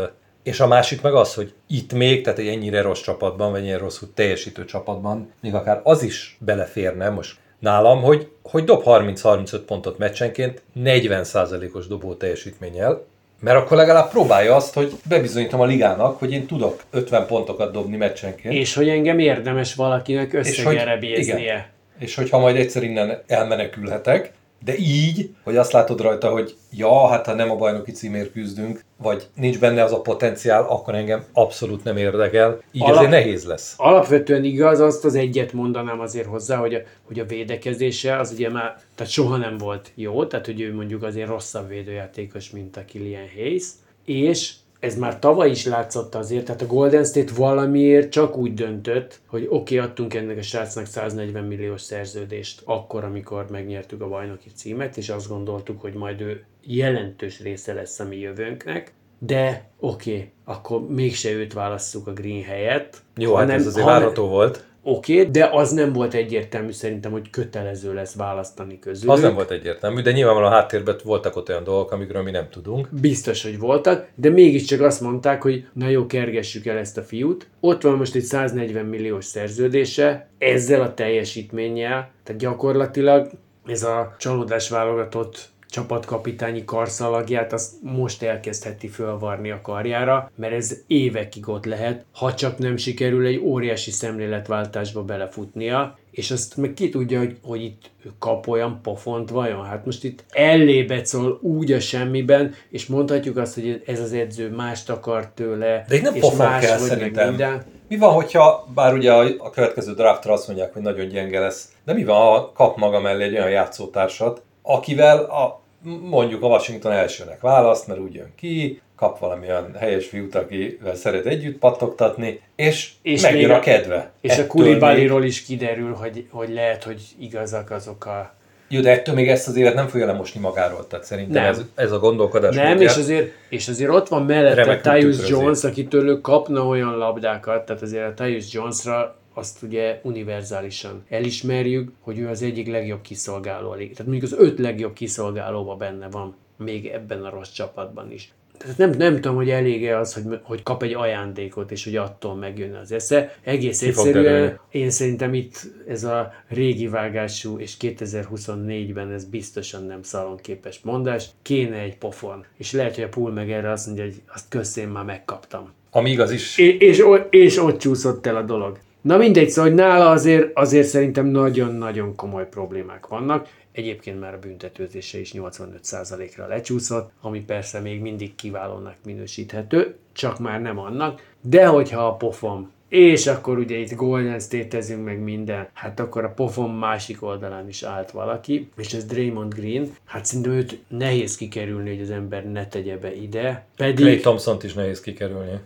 és a másik meg az, hogy itt még, tehát egy ennyire rossz csapatban, vagy ennyire rosszul teljesítő csapatban, még akár az is beleférne most nálam, hogy, hogy dob 30-35 pontot meccsenként 40%-os dobó teljesítménnyel, mert akkor legalább próbálja azt, hogy bebizonyítom a ligának, hogy én tudok 50 pontokat dobni meccsenként. És hogy engem érdemes valakinek És összegerebéznie. igen. És hogyha majd egyszer innen elmenekülhetek, de így, hogy azt látod rajta, hogy ja, hát ha nem a bajnoki címért küzdünk, vagy nincs benne az a potenciál, akkor engem abszolút nem érdekel. Így Alap- azért nehéz lesz. Alapvetően igaz, azt az egyet mondanám azért hozzá, hogy a, hogy a védekezése az ugye már, tehát soha nem volt jó, tehát hogy ő mondjuk azért rosszabb védőjátékos, mint a Killian Hayes, és ez már tavaly is látszott azért, tehát a Golden State valamiért csak úgy döntött, hogy oké, okay, adtunk ennek a srácnak 140 milliós szerződést akkor, amikor megnyertük a bajnoki címet, és azt gondoltuk, hogy majd ő jelentős része lesz a mi jövőnknek, de oké, okay, akkor mégse őt válasszuk a Green helyett. Jó, hát ez azért várható volt. Oké, okay, de az nem volt egyértelmű szerintem, hogy kötelező lesz választani közül. Az nem volt egyértelmű, de nyilvánvalóan a háttérben voltak ott olyan dolgok, amikről mi nem tudunk. Biztos, hogy voltak, de mégiscsak azt mondták, hogy na jó, kergessük el ezt a fiút. Ott van most egy 140 milliós szerződése, ezzel a teljesítménnyel, tehát gyakorlatilag ez a csalódás válogatott csapatkapitányi karszalagját, azt most elkezdheti fölvarni a karjára, mert ez évekig ott lehet, ha csak nem sikerül egy óriási szemléletváltásba belefutnia, és azt meg ki tudja, hogy, hogy itt kap olyan pofont vajon? Hát most itt ellébecol úgy a semmiben, és mondhatjuk azt, hogy ez az edző mást akar tőle, De itt nem és pofon más kell vagy szerintem. minden. Mi van, hogyha, bár ugye a, a következő draftra azt mondják, hogy nagyon gyenge lesz, de mi van, ha kap maga mellé egy olyan játszótársat, akivel a, mondjuk a Washington elsőnek választ, mert úgy jön ki, kap valamilyen helyes fiút, akivel szeret együtt pattogtatni, és, és megjön még a a- kedve. És a Ettől Kulibaliról is kiderül, hogy, hogy lehet, hogy igazak azok a... Még, jó, de ettől még ezt az évet nem fogja lemosni magáról, tehát szerintem Nem. ez, ez a gondolkodás. Nem, és azért, és azért ott van mellette Tyus. Jones, akitől ő kapna olyan labdákat, tehát azért a Tyus Jonesra azt ugye univerzálisan elismerjük, hogy ő az egyik legjobb kiszolgáló a Tehát mondjuk az öt legjobb kiszolgálóban benne van, még ebben a rossz csapatban is. Tehát nem, nem tudom, hogy elég-e az, hogy, hogy kap egy ajándékot, és hogy attól megjön az esze. Egész Ki egyszerűen én szerintem itt ez a régi vágású, és 2024-ben ez biztosan nem szalonképes mondás, kéne egy pofon. És lehet, hogy a pool meg erre azt mondja, hogy azt köszön, már megkaptam. Ami igaz is. És, és, és ott csúszott el a dolog. Na mindegy, szóval hogy nála azért, azért szerintem nagyon-nagyon komoly problémák vannak. Egyébként már a büntetőzése is 85%-ra lecsúszott, ami persze még mindig kiválónak minősíthető, csak már nem annak. De hogyha a pofom és akkor ugye itt Golden state meg minden, hát akkor a pofon másik oldalán is állt valaki, és ez Draymond Green, hát szerintem őt nehéz kikerülni, hogy az ember ne tegye be ide, pedig Clay Thompson-t is nehéz kikerülni.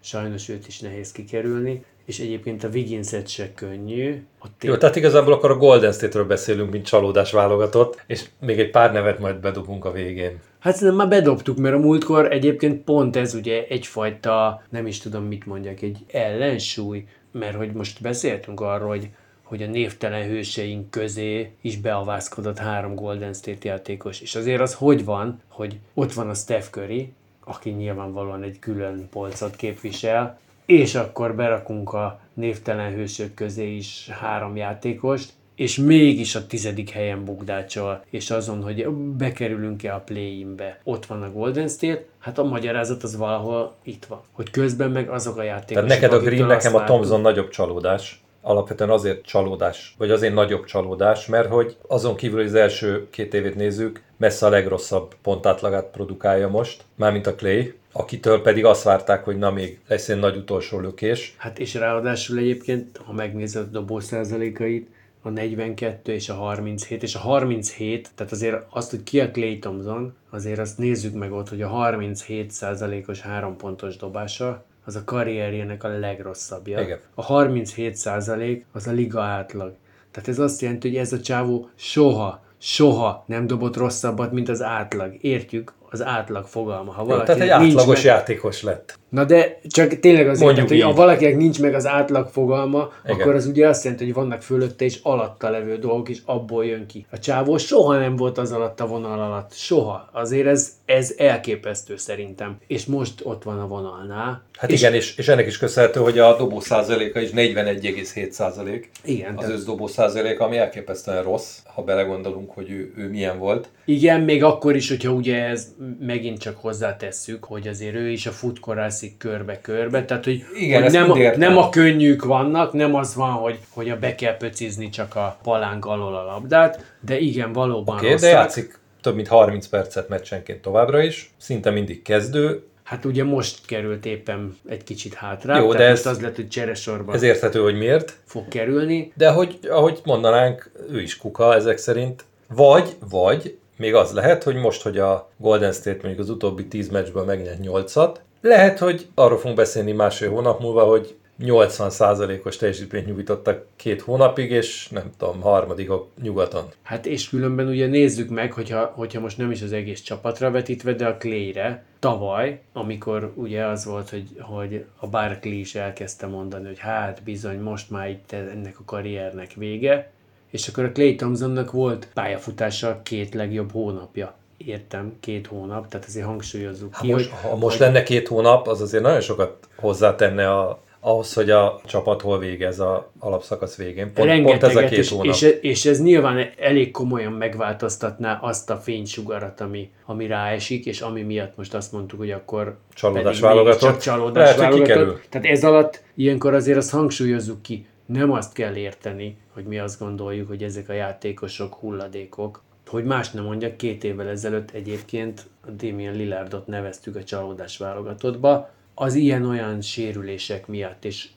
sajnos őt is nehéz kikerülni, és egyébként a Wigginset se könnyű. Ott Jó, tehát igazából akkor a Golden State-ről beszélünk, mint csalódás válogatott, és még egy pár nevet majd bedobunk a végén. Hát szerintem már bedobtuk, mert a múltkor egyébként pont ez ugye egyfajta, nem is tudom mit mondjak, egy ellensúly, mert hogy most beszéltünk arról, hogy hogy a névtelen hőseink közé is beavázkodott három Golden State játékos. És azért az hogy van, hogy ott van a Steph Curry, aki nyilvánvalóan egy külön polcot képvisel, és akkor berakunk a névtelen hősök közé is három játékost, és mégis a tizedik helyen bukdácsol, és azon, hogy bekerülünk-e a play-inbe. Ott van a Golden State, hát a magyarázat az valahol itt van. Hogy közben meg azok a játékosok, Tehát neked a Green, nekem a Thompson nagyobb csalódás. Alapvetően azért csalódás, vagy azért nagyobb csalódás, mert hogy azon kívül, hogy az első két évét nézzük, messze a legrosszabb pontátlagát produkálja most, mármint a Clay, akitől pedig azt várták, hogy na még lesz egy nagy utolsó lökés. Hát és ráadásul egyébként, ha megnézed a dobó százalékait, a 42 és a 37, és a 37, tehát azért azt, hogy ki a Clay Thompson, azért azt nézzük meg ott, hogy a 37 százalékos három pontos dobása, az a karrierjének a legrosszabbja. Igen. A 37 százalék az a liga átlag. Tehát ez azt jelenti, hogy ez a csávó soha, soha nem dobott rosszabbat, mint az átlag. Értjük? Az átlag fogalma. Ha valaki tehát egy átlagos játékos lett. Na de csak tényleg azért, Mondjuk tehát, hogy ha valakinek nincs meg az átlag fogalma, Igen. akkor az ugye azt jelenti, hogy vannak fölötte és alatta levő dolgok, és abból jön ki. A csávó soha nem volt az alatt a vonal alatt. Soha. Azért ez, ez elképesztő szerintem. És most ott van a vonalnál. Hát és igen, és, és ennek is köszönhető, hogy a dobó százaléka is 41,7 százalék. Igen, Az összdobó százalék, ami elképesztően rossz, ha belegondolunk, hogy ő, ő milyen volt. Igen, még akkor is, hogyha ugye ez megint csak hozzátesszük, hogy azért ő is a futkorászik körbe-körbe, tehát hogy, Igen, hogy nem, a, nem a könnyűk vannak, nem az van, hogy, hogy a be kell pöcizni csak a palánk alól a labdát, de igen, valóban okay, de játszik több mint 30 percet meccsenként továbbra is, szinte mindig kezdő, Hát ugye most került éppen egy kicsit hátra, Jó, de ez- az lett, hogy cseresorban ez érthető, hogy miért, fog kerülni. de hogy, ahogy mondanánk, ő is kuka ezek szerint. Vagy, vagy még az lehet, hogy most, hogy a Golden State mondjuk az utóbbi 10 meccsből megnyert 8-at, lehet, hogy arról fogunk beszélni másfél hónap múlva, hogy 80%-os teljesítményt nyújtottak két hónapig, és nem tudom, harmadikok nyugaton. Hát és különben ugye nézzük meg, hogyha, hogyha most nem is az egész csapatra vetítve, de a Clayre tavaly, amikor ugye az volt, hogy, hogy a Barkley is elkezdte mondani, hogy hát bizony most már itt ennek a karriernek vége, és akkor a Clay Thompsonnak volt pályafutása két legjobb hónapja. Értem, két hónap, tehát azért hangsúlyozzuk Ha ki, most, hogy, ha most lenne két hónap, az azért nagyon sokat hozzátenne a, ahhoz, hogy a csapat hol végez a alapszakasz végén. Pont, pont ez a két és, hónap. és, és ez nyilván elég komolyan megváltoztatná azt a fénysugarat, ami, ami ráesik, és ami miatt most azt mondtuk, hogy akkor Csalódás válogatott. csalódás Lehet, hogy válogatott. Tehát ez alatt ilyenkor azért azt hangsúlyozzuk ki, nem azt kell érteni, hogy mi azt gondoljuk, hogy ezek a játékosok hulladékok, hogy más nem mondjak, két évvel ezelőtt egyébként a Damien Lillardot neveztük a csalódás válogatottba, az ilyen-olyan sérülések miatt, és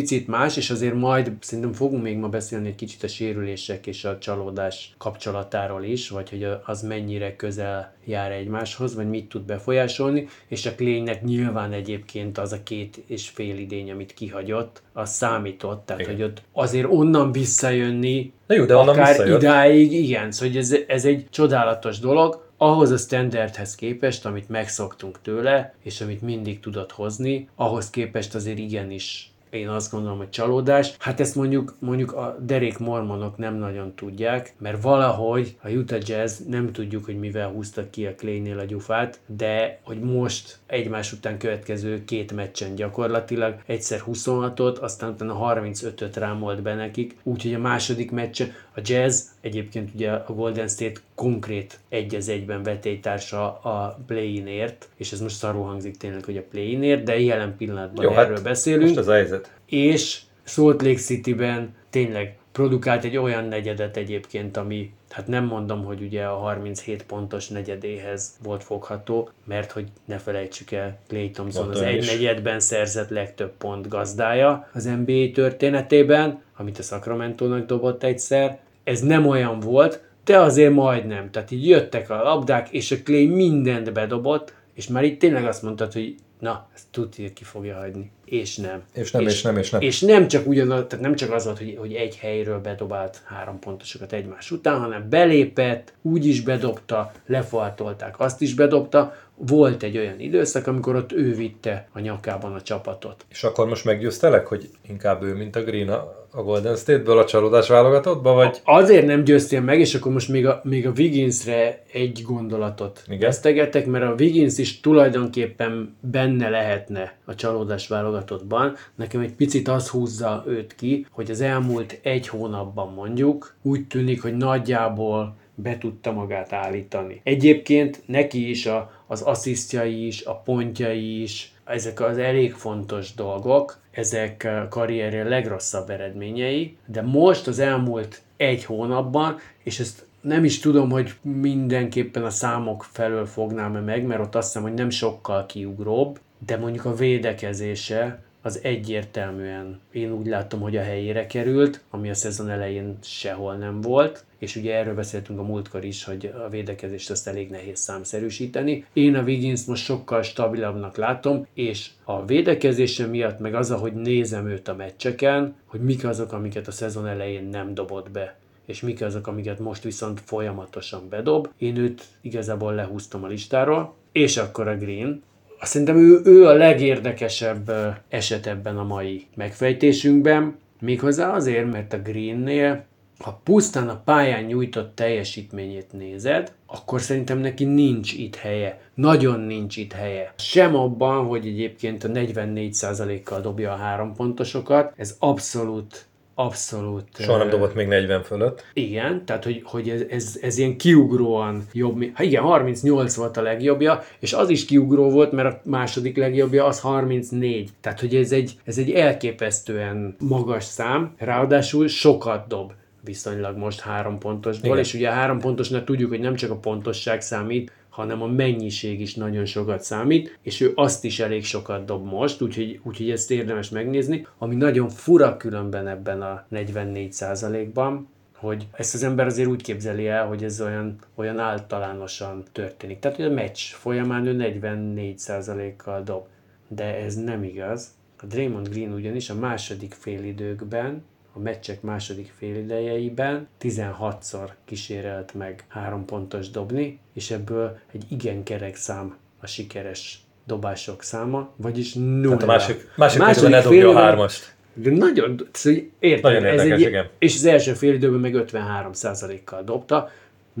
picit más, és azért majd szerintem fogunk még ma beszélni egy kicsit a sérülések és a csalódás kapcsolatáról is, vagy hogy az mennyire közel jár egymáshoz, vagy mit tud befolyásolni, és a Klénynek nyilván egyébként az a két és fél idény, amit kihagyott, az számított, tehát Igen. hogy ott azért onnan visszajönni, Na jó, de onnan akár idáig, igen, szóval hogy ez, ez egy csodálatos dolog, ahhoz a standardhez képest, amit megszoktunk tőle, és amit mindig tudott hozni, ahhoz képest azért igenis én azt gondolom, hogy csalódás. Hát ezt mondjuk, mondjuk a derék mormonok nem nagyon tudják, mert valahogy a Utah Jazz nem tudjuk, hogy mivel húztak ki a Claynél a gyufát, de hogy most egymás után következő két meccsen gyakorlatilag egyszer 26-ot, aztán utána 35-öt rámolt be nekik, úgyhogy a második meccse a Jazz, egyébként ugye a Golden State konkrét egy az egyben vetélytársa a play-inért, és ez most szarul hangzik tényleg, hogy a play-inért, de jelen pillanatban Jó, hát erről beszélünk Most ez a helyzet. és Salt Lake City-ben tényleg produkált egy olyan negyedet egyébként, ami hát nem mondom, hogy ugye a 37 pontos negyedéhez volt fogható, mert hogy ne felejtsük el, Clay Thompson az Mondtam egy is. negyedben szerzett legtöbb pont gazdája az NBA történetében, amit a Sacramento-nak dobott egyszer. Ez nem olyan volt, de azért majdnem. Tehát így jöttek a labdák, és a Clay mindent bedobott, és már itt tényleg azt mondtad, hogy na, ezt tudja, ki fogja hagyni. És nem. És nem, és nem, és nem. És nem csak ugyanaz, tehát nem csak az volt, hogy, hogy egy helyről bedobált három pontosokat egymás után, hanem belépett, úgy is bedobta, lefaltolták, azt is bedobta. Volt egy olyan időszak, amikor ott ő vitte a nyakában a csapatot. És akkor most meggyőztelek, hogy inkább ő, mint a Green a, a Golden State-ből a csalódás válogatottba, vagy Azért nem győztél meg, és akkor most még a, még a Wigginsre egy gondolatot vesztegetek, mert a Wiggins is tulajdonképpen benne lehetne a csalódás válogatottban. Nekem egy picit az húzza őt ki, hogy az elmúlt egy hónapban mondjuk úgy tűnik, hogy nagyjából be tudta magát állítani. Egyébként neki is a, az asszisztjai is, a pontjai is, ezek az elég fontos dolgok, ezek karrierje legrosszabb eredményei, de most az elmúlt egy hónapban, és ezt nem is tudom, hogy mindenképpen a számok felől fognám-e meg, mert ott azt hiszem, hogy nem sokkal kiugróbb, de mondjuk a védekezése az egyértelműen én úgy látom, hogy a helyére került, ami a szezon elején sehol nem volt, és ugye erről beszéltünk a múltkor is, hogy a védekezést azt elég nehéz számszerűsíteni. Én a Wiggins most sokkal stabilabbnak látom, és a védekezése miatt, meg az, ahogy nézem őt a meccseken, hogy mik azok, amiket a szezon elején nem dobott be és mik azok, amiket most viszont folyamatosan bedob. Én őt igazából lehúztam a listáról, és akkor a Green. Azt Szerintem ő, ő a legérdekesebb eset ebben a mai megfejtésünkben, méghozzá azért, mert a Greennél, ha pusztán a pályán nyújtott teljesítményét nézed, akkor szerintem neki nincs itt helye. Nagyon nincs itt helye. Sem abban, hogy egyébként a 44%-kal dobja a három pontosokat, ez abszolút abszolút soha nem dobott még 40 fölött. igen, tehát hogy, hogy ez, ez, ez ilyen kiugróan jobb. Hát igen, 38 volt a legjobbja, és az is kiugró volt, mert a második legjobbja az 34. Tehát, hogy ez egy, ez egy elképesztően magas szám, ráadásul sokat dob viszonylag most három pontosból, Igen. és ugye a három pontosnál tudjuk, hogy nem csak a pontosság számít, hanem a mennyiség is nagyon sokat számít, és ő azt is elég sokat dob most, úgyhogy, úgyhogy ezt érdemes megnézni. Ami nagyon fura különben ebben a 44%-ban, hogy ezt az ember azért úgy képzeli el, hogy ez olyan, olyan általánosan történik. Tehát, hogy a meccs folyamán ő 44%-kal dob. De ez nem igaz. A Draymond Green ugyanis a második félidőkben a meccsek második félidejeiben 16-szor kísérelt meg három pontos dobni, és ebből egy igen kerek szám a sikeres dobások száma, vagyis nulla. Hát a másik, másik, másik ne dobja a hármast. De nagyon, szóval érted, nagyon érdekes, ez egy, igen. És az első fél időben meg 53%-kal dobta.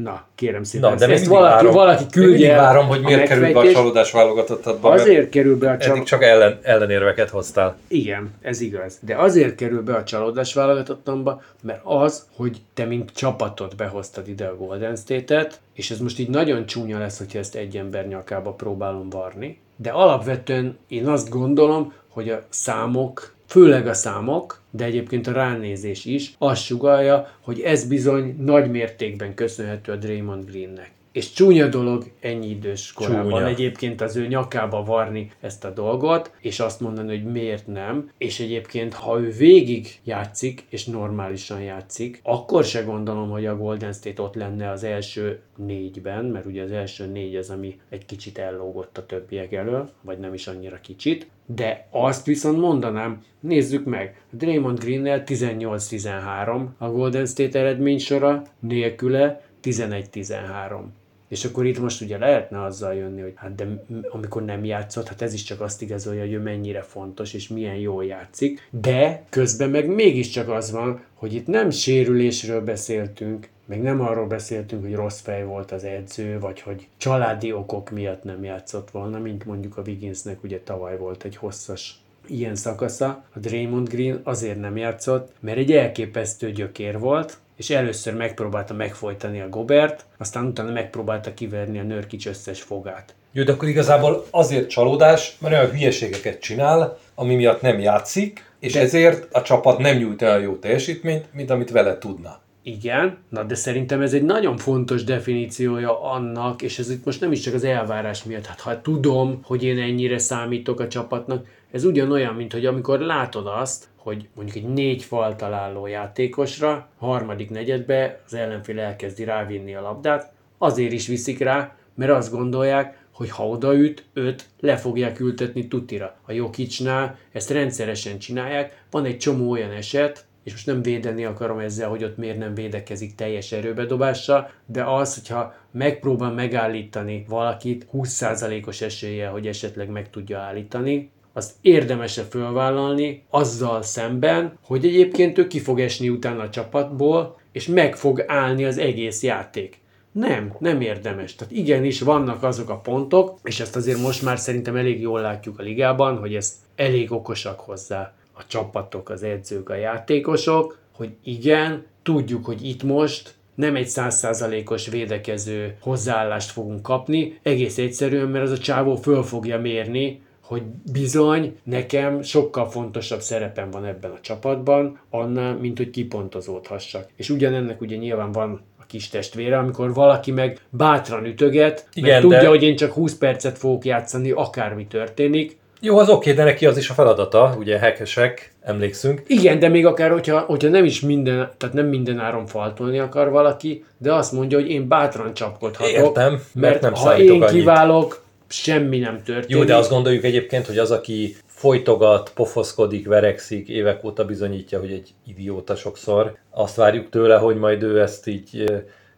Na, kérem szépen, Na, de ezt valaki, várom, valaki küldje el várom, hogy miért kerül be a csalódás válogatottadba, mert Azért kerül be a eddig csalódás. csak ellen, ellenérveket hoztál. Igen, ez igaz. De azért kerül be a csalódás válogatottomba, mert az, hogy te mint csapatot behoztad ide a Golden State-et, és ez most így nagyon csúnya lesz, hogyha ezt egy ember nyakába próbálom varni, de alapvetően én azt gondolom, hogy a számok, főleg a számok, de egyébként a ránézés is, azt sugalja, hogy ez bizony nagy mértékben köszönhető a Draymond Greennek. És csúnya dolog ennyi idős korában Csúnya. egyébként az ő nyakába varni ezt a dolgot, és azt mondani, hogy miért nem. És egyébként, ha ő végig játszik, és normálisan játszik, akkor se gondolom, hogy a Golden State ott lenne az első négyben, mert ugye az első négy az, ami egy kicsit ellógott a többiek elől, vagy nem is annyira kicsit. De azt viszont mondanám, nézzük meg, Draymond Green-nel 18-13 a Golden State eredménysora, nélküle 11-13. És akkor itt most ugye lehetne azzal jönni, hogy hát de amikor nem játszott, hát ez is csak azt igazolja, hogy ő mennyire fontos, és milyen jól játszik. De közben meg mégiscsak az van, hogy itt nem sérülésről beszéltünk, meg nem arról beszéltünk, hogy rossz fej volt az edző, vagy hogy családi okok miatt nem játszott volna, mint mondjuk a Wigginsnek ugye tavaly volt egy hosszas ilyen szakasza. A Draymond Green azért nem játszott, mert egy elképesztő gyökér volt, és először megpróbálta megfojtani a Gobert, aztán utána megpróbálta kiverni a Nörkics összes fogát. Jó, de akkor igazából azért csalódás, mert olyan hülyeségeket csinál, ami miatt nem játszik, és de... ezért a csapat nem nyújt olyan jó teljesítményt, mint amit vele tudna. Igen, na de szerintem ez egy nagyon fontos definíciója annak, és ez itt most nem is csak az elvárás miatt, hát ha tudom, hogy én ennyire számítok a csapatnak, ez ugyanolyan, mint hogy amikor látod azt, hogy mondjuk egy négy fal találó játékosra, harmadik negyedbe az ellenfél elkezdi rávinni a labdát, azért is viszik rá, mert azt gondolják, hogy ha odaüt, őt le fogják ültetni tutira. A Jokicsnál ezt rendszeresen csinálják, van egy csomó olyan eset, és most nem védeni akarom ezzel, hogy ott miért nem védekezik teljes erőbedobással, de az, hogyha megpróbál megállítani valakit 20%-os eséllyel, hogy esetleg meg tudja állítani, azt érdemese fölvállalni azzal szemben, hogy egyébként ő ki fog esni utána a csapatból, és meg fog állni az egész játék. Nem, nem érdemes. Tehát igenis vannak azok a pontok, és ezt azért most már szerintem elég jól látjuk a ligában, hogy ezt elég okosak hozzá a csapatok, az edzők, a játékosok, hogy igen, tudjuk, hogy itt most nem egy százszázalékos védekező hozzáállást fogunk kapni, egész egyszerűen, mert az a csávó föl fogja mérni, hogy bizony nekem sokkal fontosabb szerepem van ebben a csapatban, annál, mint hogy kipontozódhassak. És ugyanennek ugye nyilván van a kis testvére, amikor valaki meg bátran ütöget, Igen, mert tudja, de- hogy én csak 20 percet fogok játszani, akármi történik, Jó, az oké, de neki az is a feladata, ugye hekesek, emlékszünk. Igen, de még akár, hogyha, hogyha nem is minden, tehát nem minden áron faltolni akar valaki, de azt mondja, hogy én bátran csapkodhatok. Értem, mert mert nem ha én annyit. Semmi nem történik. Jó, de azt gondoljuk egyébként, hogy az, aki folytogat, pofoszkodik, verekszik, évek óta bizonyítja, hogy egy idióta sokszor. Azt várjuk tőle, hogy majd ő ezt így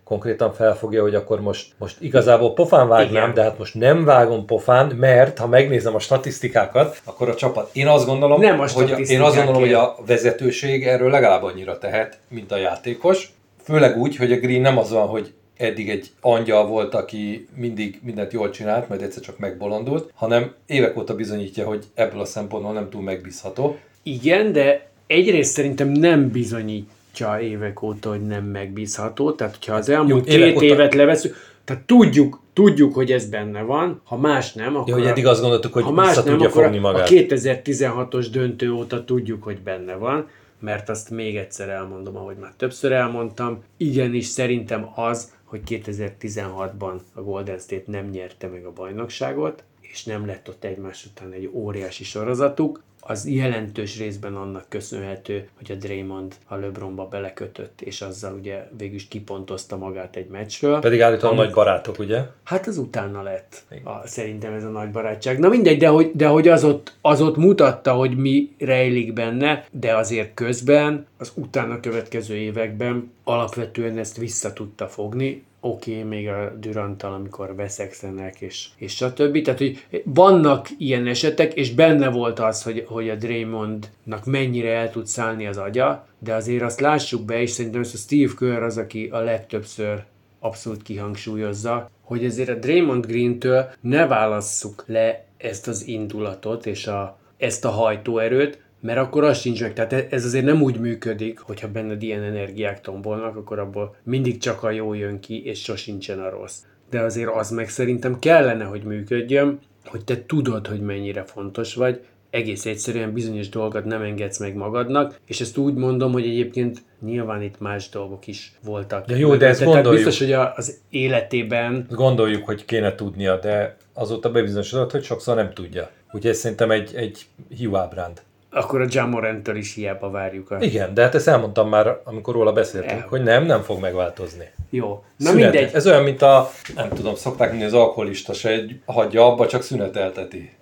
konkrétan felfogja, hogy akkor most, most igazából pofán vágnám, Igen. de hát most nem vágom pofán, mert ha megnézem a statisztikákat, akkor a csapat, én azt gondolom, Nem a hogy, én azt gondolom, hogy a vezetőség erről legalább annyira tehet, mint a játékos. Főleg úgy, hogy a Green nem az van, hogy eddig egy angyal volt, aki mindig mindent jól csinált, majd egyszer csak megbolondult, hanem évek óta bizonyítja, hogy ebből a szempontból nem túl megbízható. Igen, de egyrészt szerintem nem bizonyítja évek óta, hogy nem megbízható. Tehát, hogyha az elmúlt Jó, két óta- évet leveszünk, tehát tudjuk, tudjuk, hogy ez benne van, ha más nem, akkor... Ja, hogy eddig azt gondoltuk, hogy ha más nem, tudja akkor fogni a, a magát. 2016-os döntő óta tudjuk, hogy benne van, mert azt még egyszer elmondom, ahogy már többször elmondtam. Igenis, szerintem az, hogy 2016-ban a Golden State nem nyerte meg a bajnokságot, és nem lett ott egymás után egy óriási sorozatuk, az jelentős részben annak köszönhető, hogy a Draymond a LeBronba belekötött, és azzal ugye végül is kipontozta magát egy meccsről. Pedig állítólag nagy barátok, ugye? Hát az utána lett. A, szerintem ez a nagy barátság. Na mindegy, de hogy, de hogy az, ott, az ott mutatta, hogy mi rejlik benne, de azért közben, az utána következő években alapvetően ezt vissza tudta fogni, oké, okay, még a Durantal, amikor veszexenek, és, és stb. Tehát, hogy vannak ilyen esetek, és benne volt az, hogy, hogy a Draymondnak mennyire el tud szállni az agya, de azért azt lássuk be, és szerintem ezt a Steve Kerr az, aki a legtöbbször abszolút kihangsúlyozza, hogy ezért a Draymond Green-től ne válasszuk le ezt az indulatot és a, ezt a hajtóerőt, mert akkor az sincs meg. Tehát ez azért nem úgy működik, hogyha benned ilyen energiák tombolnak, akkor abból mindig csak a jó jön ki, és sosincsen a rossz. De azért az meg szerintem kellene, hogy működjön, hogy te tudod, hogy mennyire fontos vagy, egész egyszerűen bizonyos dolgokat nem engedsz meg magadnak, és ezt úgy mondom, hogy egyébként nyilván itt más dolgok is voltak. De jó, de ezt Tehát gondoljuk. biztos, hogy az életében Gondoljuk, hogy kéne tudnia, de azóta bebizonyosodott, hogy sokszor nem tudja. Úgyhogy ez szerintem egy, egy hiúábránd. Akkor a Jamoranttől is hiába várjuk a... Igen, de hát ezt elmondtam már, amikor róla beszéltünk, El. hogy nem, nem fog megváltozni. Jó. Na Szünet- mindegy. Ez olyan, mint a, nem tudom, szokták mondani, az alkoholista se egy, hagyja abba, csak szünetelteti.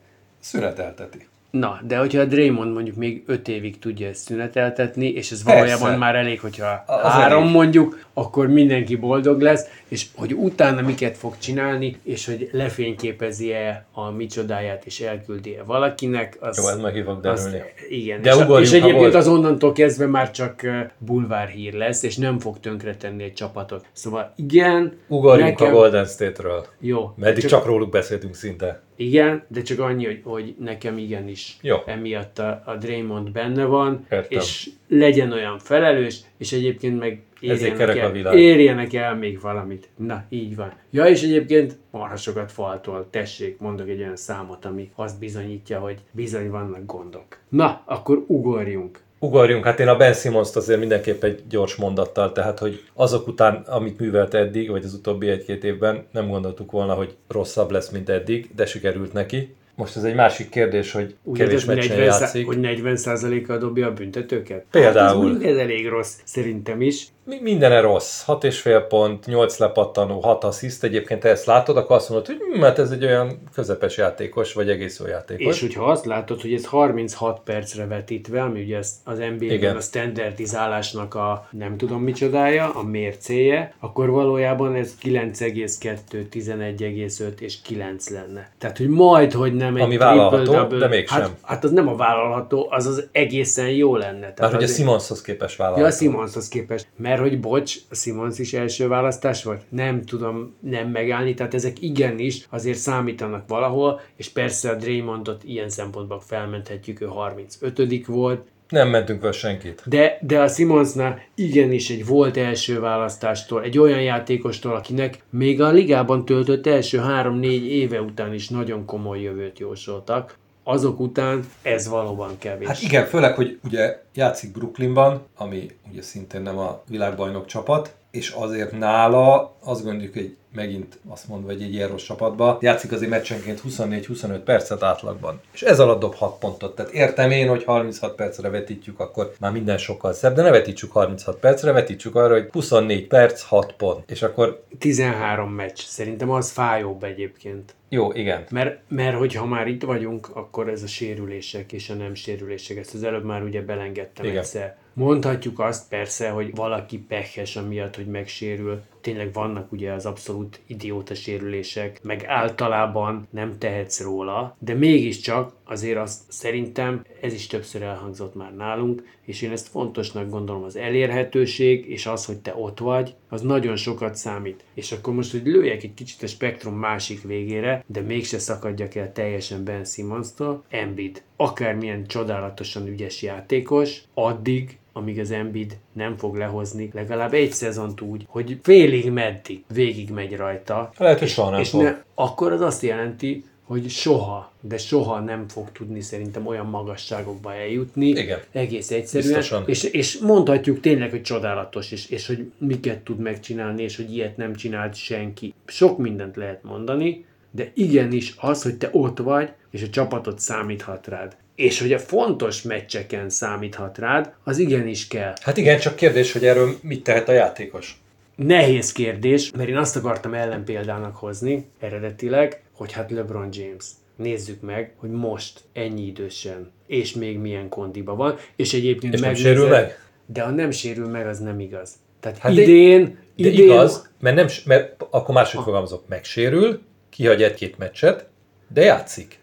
Szünetelteti. Na, de hogyha a Draymond mondjuk még öt évig tudja ezt szüneteltetni, és ez valójában Persze. már elég, hogyha Az három elég. mondjuk, akkor mindenki boldog lesz, és hogy utána miket fog csinálni, és hogy lefényképezi-e a micsodáját, és elküldi-e valakinek, az... Jó, ez meg fog az- derülni. igen, De és, ugorjunk, és egyébként az onnantól kezdve már csak uh, bulvárhír lesz, és nem fog tönkretenni egy csapatot. Szóval igen, Ugorjunk a Golden State-ről. Jó. Mert Csak- csak róluk beszéltünk szinte. Igen, de csak annyi, hogy, hogy nekem igenis Jó. emiatt a, a Draymond benne van, Értem. és legyen olyan felelős, és egyébként meg érjenek el, érjenek el még valamit. Na, így van. Ja, és egyébként marha sokat faltól, tessék, mondok egy olyan számot, ami azt bizonyítja, hogy bizony vannak gondok. Na, akkor ugorjunk. Ugorjunk, hát én a Ben simmons azért mindenképp egy gyors mondattal, tehát hogy azok után, amit művelt eddig, vagy az utóbbi egy-két évben, nem gondoltuk volna, hogy rosszabb lesz, mint eddig, de sikerült neki. Most ez egy másik kérdés, hogy Úgy kevés hogy meccsen 40 szá- játszik. hogy 40%-kal dobja a büntetőket? Például. Hát ez, ez elég rossz, szerintem is. Mi- Mindene rossz. 6,5 pont, 8 lepattanó, 6 assziszt. Egyébként te ezt látod, akkor azt mondod, hogy hm, hát ez egy olyan közepes játékos, vagy egész jó játékos. És hogyha azt látod, hogy ez 36 percre vetítve, ami ugye az- NBA-ben a standardizálásnak a nem tudom micsodája, a mércéje, akkor valójában ez 9,2, 11,5 és 9 lenne. Tehát, hogy majd, hogy nem egy Ami vállalható, triple-double. de mégsem. Hát, hát az nem a vállalható, az az egészen jó lenne. Tehát Mert hogy a Simonshoz képes Ja, a vállalható. Simonshoz képest. Mert hogy bocs, a Simons is első választás volt? Nem tudom nem megállni, tehát ezek igenis azért számítanak valahol, és persze a Draymondot ilyen szempontból felmenthetjük, ő 35 volt, Nem mentünk fel senkit. de, de a Simonsnál igenis egy volt első választástól, egy olyan játékostól, akinek még a ligában töltött első 3-4 éve után is nagyon komoly jövőt jósoltak, azok után ez valóban kevés. Hát igen, főleg, hogy ugye játszik Brooklynban, ami ugye szintén nem a világbajnok csapat, és azért nála azt gondoljuk, hogy megint azt mondva, hogy egy ilyen rossz csapatba, játszik azért meccsenként 24-25 percet átlagban. És ez alatt dob 6 pontot. Tehát értem én, hogy 36 percre vetítjük, akkor már minden sokkal szebb, de ne vetítsük 36 percre, vetítsük arra, hogy 24 perc, 6 pont. És akkor 13 meccs, szerintem az fájóbb egyébként. jó, igen. Mert, mert hogyha már itt vagyunk, akkor ez a sérülések és a nem sérülések, ezt az előbb már ugye belengedtem Igen. egyszer. Mondhatjuk azt persze, hogy valaki pehes amiatt, hogy megsérül. Tényleg vannak ugye az abszolút idióta sérülések, meg általában nem tehetsz róla, de mégiscsak azért azt szerintem, ez is többször elhangzott már nálunk, és én ezt fontosnak gondolom, az elérhetőség, és az, hogy te ott vagy, az nagyon sokat számít. És akkor most, hogy lőjek egy kicsit a spektrum másik végére, de mégse szakadjak el teljesen Ben Simmons-tól, Embiid. Akármilyen csodálatosan ügyes játékos, addig, amíg az Embiid nem fog lehozni legalább egy szezont úgy, hogy félig meddig végig megy rajta. Lehet, hogy soha nem és fog. ne, akkor az azt jelenti, hogy soha, de soha nem fog tudni szerintem olyan magasságokba eljutni. Igen. Egész egyszerűen. Biztosan. És, és mondhatjuk tényleg, hogy csodálatos, és, és hogy miket tud megcsinálni, és hogy ilyet nem csinált senki. Sok mindent lehet mondani, de igenis az, hogy te ott vagy, és a csapatod számíthat rád. És hogy a fontos meccseken számíthat rád, az igenis kell. Hát igen, csak kérdés, hogy erről mit tehet a játékos. Nehéz kérdés, mert én azt akartam ellenpéldának hozni eredetileg, hogy hát LeBron James. Nézzük meg, hogy most ennyi idősen, és még milyen kondiba van, és egyébként És nem megnézed- sérül meg? De ha nem sérül meg, az nem igaz. Tehát Hát hát de- idén, De idén igaz, mert, nem, mert akkor máshogy fogalmazok, megsérül, kihagy egy-két meccset, de játszik.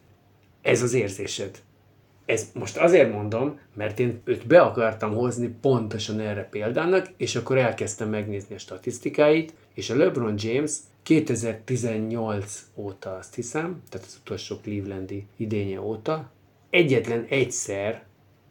ez az érzésed. Ez most azért mondom, mert én őt be akartam hozni pontosan erre példának, és akkor elkezdtem megnézni a statisztikáit, és a LeBron James 2018 óta azt hiszem, tehát az utolsó Clevelandi idénye óta, egyetlen egyszer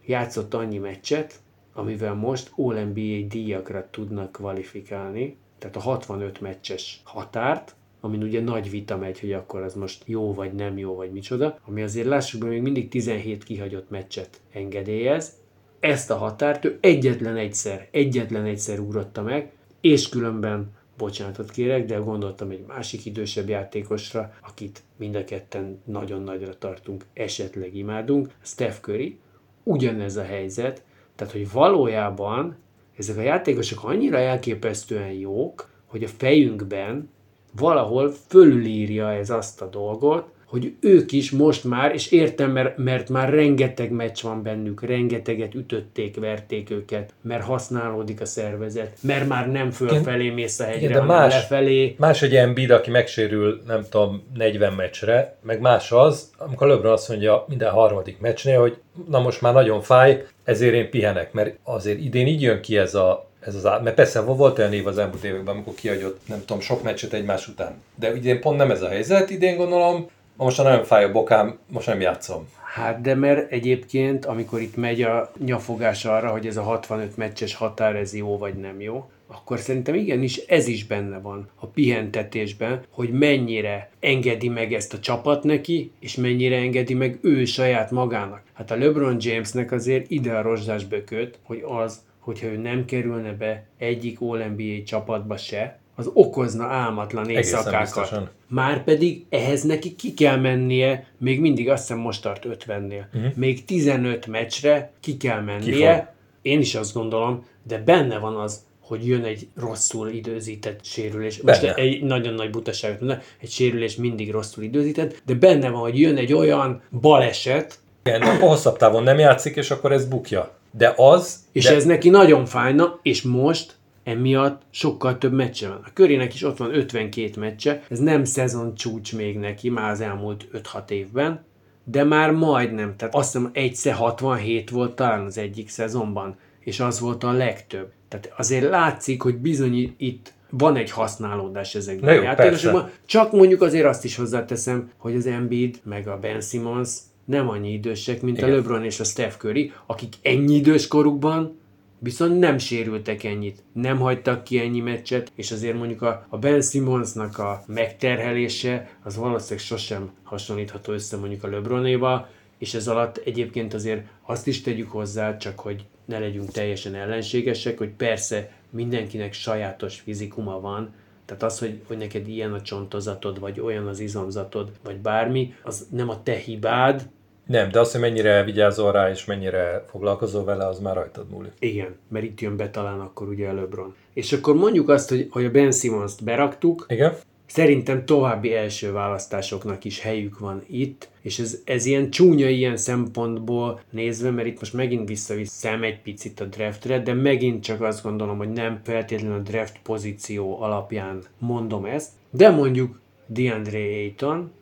játszott annyi meccset, amivel most All-NBA díjakra tudnak kvalifikálni, tehát a 65 meccses határt, amin ugye nagy vita megy, hogy akkor az most jó vagy nem jó, vagy micsoda, ami azért lássuk be, még mindig 17 kihagyott meccset engedélyez. Ezt a határt ő egyetlen egyszer, egyetlen egyszer ugrotta meg, és különben bocsánatot kérek, de gondoltam egy másik idősebb játékosra, akit mind a ketten nagyon nagyra tartunk, esetleg imádunk, Steph Curry, ugyanez a helyzet, tehát hogy valójában ezek a játékosok annyira elképesztően jók, hogy a fejünkben valahol fölülírja ez azt a dolgot, hogy ők is most már, és értem, mert, mert már rengeteg meccs van bennük, rengeteget ütötték, verték őket, mert használódik a szervezet, mert már nem fölfelé mész a hegyre, Igen, de más, lefelé. más egy Embiid, aki megsérül, nem tudom, 40 meccsre, meg más az, amikor LeBron azt mondja minden harmadik meccsnél, hogy na most már nagyon fáj, ezért én pihenek, mert azért idén így jön ki ez a ez az, mert persze volt olyan év az elmúlt években, amikor kiadott, nem tudom, sok meccset egymás után. De idén pont nem ez a helyzet, idén gondolom, most már nagyon fáj a bokám, most nem játszom. Hát de mert egyébként, amikor itt megy a nyafogás arra, hogy ez a 65 meccses határ, ez jó vagy nem jó, akkor szerintem igenis ez is benne van a pihentetésben, hogy mennyire engedi meg ezt a csapat neki, és mennyire engedi meg ő saját magának. Hát a LeBron Jamesnek azért ide a rozsdás bököt, hogy az, hogyha ő nem kerülne be egyik All-NBA csapatba se, az okozna álmatlan éjszakákat. biztosan. Márpedig ehhez neki ki kell mennie, még mindig azt hiszem most tart 50-nél, uh-huh. még 15 meccsre ki kell Mhm. Ki mennie. fog. Én is azt gondolom, de benne van az, hogy jön egy rosszul időzített sérülés. Most Benne. egy nagyon nagy butaságot mondom, egy sérülés mindig rosszul időzített, de benne van, hogy jön egy olyan baleset, Igen, hosszabb távon nem játszik, és akkor ez bukja. De az... és de, ez neki nagyon fájna, és most emiatt sokkal több meccse van. A körének is ott van 52 meccse, ez nem szezon csúcs még neki, már az elmúlt 5-6 évben, de már majdnem, tehát azt hiszem egyszer 67 volt talán az egyik szezonban, és az volt a legtöbb. Tehát azért látszik, hogy bizony itt van egy használódás ezekben Na jó, a játékosokban. persze. Csak mondjuk azért azt is hozzáteszem, hogy az Embiid meg a Ben Simmons nem annyi idősek, mint Igen. a LeBron és a Steph Curry, akik ennyi idős korukban viszont nem sérültek ennyit, nem hagytak ki ennyi meccset, és azért mondjuk a, a Ben Simmonsnak a megterhelése az valószínűleg sosem hasonlítható össze mondjuk a LeBronéval, és ez alatt egyébként azért azt is tegyük hozzá, csak hogy ne legyünk teljesen ellenségesek, hogy persze mindenkinek sajátos fizikuma van, tehát az, hogy, hogy neked ilyen a csontozatod, vagy olyan az izomzatod, vagy bármi, az nem a te hibád, Nem, de az, hogy mennyire vigyázol rá, és mennyire foglalkozol vele, az már rajtad múlik. Igen, mert itt jön be talán akkor ugye a LeBron. És akkor mondjuk azt, hogy, hogy a Ben Simmons-t beraktuk, Igen? szerintem további első választásoknak is helyük van itt, és ez, ez ilyen csúnya ilyen szempontból nézve, mert itt most megint visszaviszem egy picit a draftre, de megint csak azt gondolom, hogy nem feltétlenül a draft pozíció alapján mondom ezt, de mondjuk DeAndre Ayton,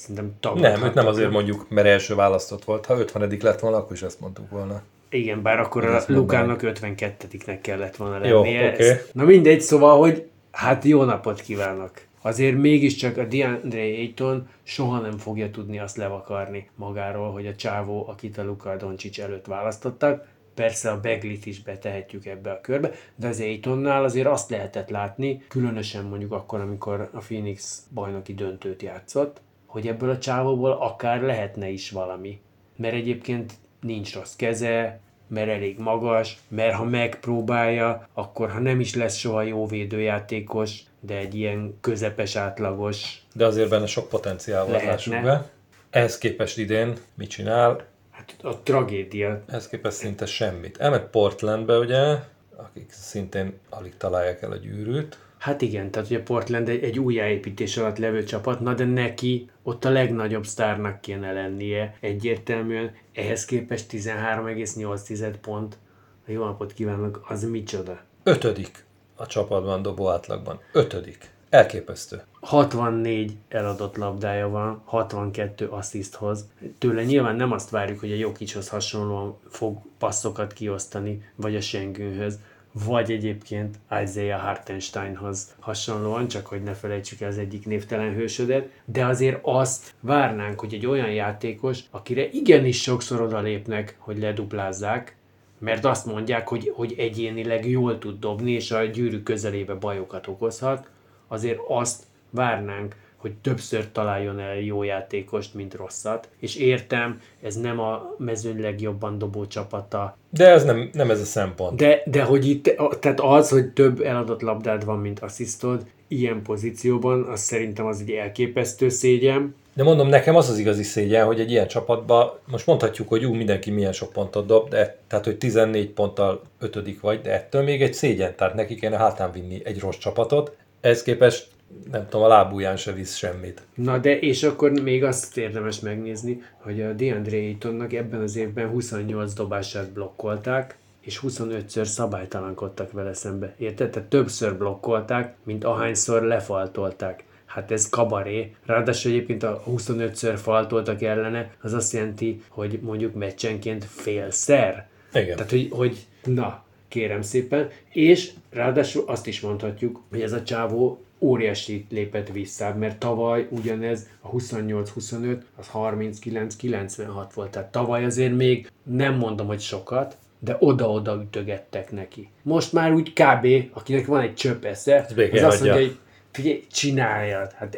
szerintem tagadhatatlan. Nem, őt nem azért mondjuk, mert első választott volt. Ha 50 lett volna, akkor is ezt mondtuk volna. Igen, bár akkor a. Lukának 52-nek kellett volna Jó, lennie. oké. Ez- Na mindegy, szóval, hogy hát jó napot kívánok. Azért mégiscsak a DeAndre Ayton soha nem fogja tudni azt levakarni magáról, hogy a csávó, akit a Luka Doncic előtt választottak, persze a Beglit is betehetjük ebbe a körbe, de az Aytonnál azért azt lehetett látni, különösen mondjuk akkor, amikor a Phoenix bajnoki döntőt játszott, hogy ebből a csávóból akár lehetne is valami. Mert egyébként nincs rossz keze, mert elég magas, mert ha megpróbálja, akkor ha nem is lesz soha jó védőjátékos, de egy ilyen közepes átlagos, De azért benne sok potenciál van, lássuk be. Ehhez képest idén mit csinál? hát a tragédia. Ehhez képest szinte semmit. Elment Portlandbe, ugye, akik szintén alig találják el a gyűrűt. Hát igen, tehát ugye Portland egy, egy újjáépítés alatt levő csapat, na de neki ott a legnagyobb sztárnak kéne lennie egyértelműen, ehhez képest 13,8 pont. Jó napot kívánok, az micsoda? Ötödik a csapatban dobó átlagban. Ötödik. Elképesztő. 64 eladott labdája van, 62 assziszthoz. Tőle nyilván nem azt várjuk, hogy a Jokichoz hasonlóan fog passzokat kiosztani, vagy a Schengenhöz, vagy egyébként Isaiah Hartensteinhoz hasonlóan, csak hogy ne felejtsük el az egyik névtelen hősödet, de azért azt várnánk, hogy egy olyan játékos, akire igenis sokszor odalépnek, hogy leduplázzák, mert azt mondják, hogy, hogy egyénileg jól tud dobni, és a gyűrű közelébe bajokat okozhat, azért azt várnánk, hogy többször találjon el jó játékost, mint rosszat. És értem, ez nem a mezőny legjobban dobó csapata, De ez nem, nem ez a szempont. de, de hogy itt, tehát az, hogy több eladott labdád van, mint asszisztod, ilyen pozícióban, az szerintem az egy elképesztő szégyen. De mondom, nekem az az igazi szégyen, hogy egy ilyen csapatban, most mondhatjuk, hogy ú, mindenki milyen sok pontot dob, de tehát, hogy 14 ponttal ötödik vagy, de ettől még egy szégyen, tehát neki kéne hátán vinni egy rossz csapatot. Ez képest, nem tudom, a lábúján se visz semmit. Na de, és akkor még azt érdemes megnézni, hogy a DeAndre Aytonnak ebben az évben 28 dobását blokkolták, és 25-ször szabálytalankodtak vele szembe. Érted? Tehát többször blokkolták, mint ahányszor lefaltolták. Hát ez kabaré. Ráadásul egyébként a 25-ször faltoltak ellene, az azt jelenti, hogy mondjuk meccsenként félszer. Igen. Tehát, hogy, hogy na, kérem szépen. És ráadásul azt is mondhatjuk, hogy ez a csávó óriási lépett vissza, mert tavaly ugyanez a 28-25, az 39-96 volt. Tehát tavaly azért még nem mondom, hogy sokat, de oda-oda ütögettek neki. Most már úgy kb. akinek van egy csöpp esze, az békén azt mondja, hogy figyelj, csináljad. Hát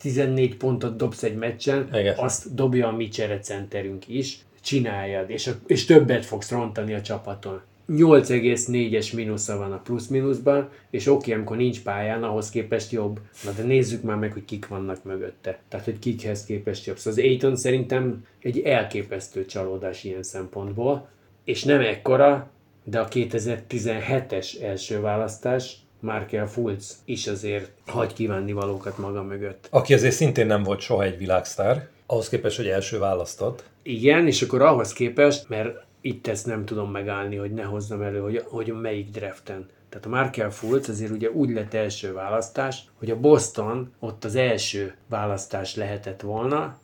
14 pontot dobsz egy meccsen, Igen. azt dobja a mi cserecenterünk is, csináljad, és, a, és többet fogsz rontani a csapaton. 8,4-es mínusza van a plusz-mínuszban, és oké, amikor nincs pályán, ahhoz képest jobb. Na de nézzük már meg, hogy kik vannak mögötte. Tehát, hogy kikhez képest jobb. Szóval az Aiton szerintem egy elképesztő csalódás ilyen szempontból, és nem ekkora, de a 2017-es első választás, Markel Fultz is azért hagy kívánni valókat maga mögött. Aki azért szintén nem volt soha egy világsztár, ahhoz képest, hogy első választott. Igen, és akkor ahhoz képest, mert itt ezt nem tudom megállni, hogy ne hozzam elő, hogy, hogy melyik draften. Tehát a Markel Fultz azért ugye úgy lett első választás, hogy a Boston ott az első választás lehetett volna,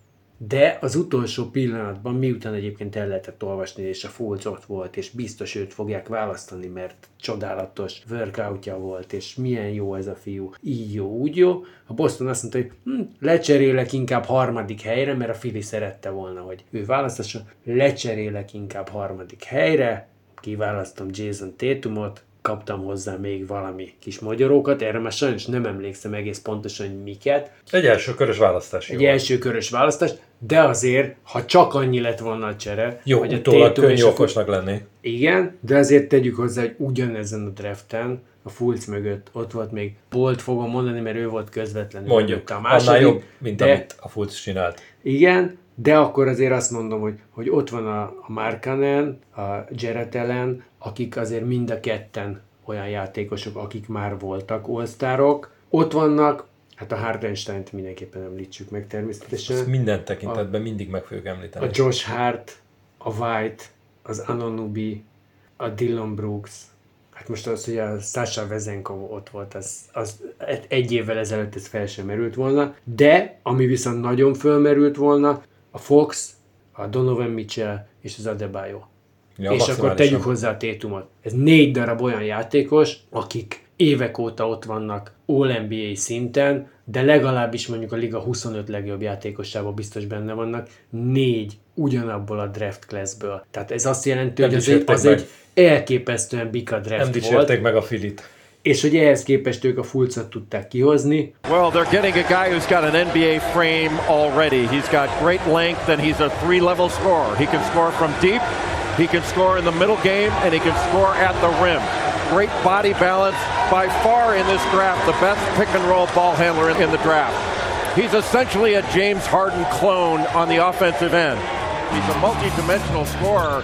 de az utolsó pillanatban, miután egyébként el lehetett olvasni, és a Fultz ott volt, és biztos őt fogják választani, mert csodálatos workoutja volt, és milyen jó ez a fiú, így jó, úgy jó, a Boston azt mondta, hogy hm, lecserélek inkább harmadik helyre, mert a Fili szerette volna, hogy ő választassa, lecserélek inkább harmadik helyre, kiválasztom Jason Tatumot, kaptam hozzá még valami kis magyarókat, erre már sajnos nem emlékszem egész pontosan, hogy miket, Egy első körös választás. egy Jó, első körös választás, de azért, ha csak annyi lett volna a csere, jó hogy a könnyű és okosnak lenni. igen, de azért tegyük hozzá, hogy ugyanezen a draften, a Fulc mögött ott volt még Bolt fogom mondani, mert ő volt közvetlenül Mondjuk, a annál második, jobb, mint de, amit a Fultz csinált. Igen, de akkor azért azt mondom, hogy, hogy ott van a, a Markanen, a Jarrett Allen, akik azért mind a ketten olyan játékosok, akik már voltak all Ott vannak, hát a Hardenstein-t mindenképpen említsük meg természetesen. Ezt minden tekintetben mindig meg fogjuk említeni. A Josh Hart, a White, az Anonubi, a Dylan Brooks, hát most az, hogy a Sasha Vezenkov ott volt, az, az egy évvel ezelőtt ez fel sem merült volna, de ami viszont nagyon fölmerült volna, a Fox, a Donovan Mitchell és az Adebayo. Ja, és akkor tegyük hozzá a Tétumot. Ez négy darab olyan játékos, akik évek óta ott vannak All-NBA szinten, de legalábbis mondjuk a liga 25 legjobb játékosában biztos benne vannak, négy ugyanabból a draft classből. Tehát ez azt jelenti, Nem hogy az egy, az meg. egy elképesztően bika Nem draft volt, dicsérték meg a Filit. És hogy ehhez képest ők a fulcot tudták kihozni, Well, they're getting a guy who's got an NBA frame already. He's got great length and he's a three level scorer. He can score from deep, He can score in the middle game and he can score at the rim. Great body balance. By far in this draft, the best pick and roll ball handler in the draft. He's essentially a James Harden clone on the offensive end. He's a multi-dimensional scorer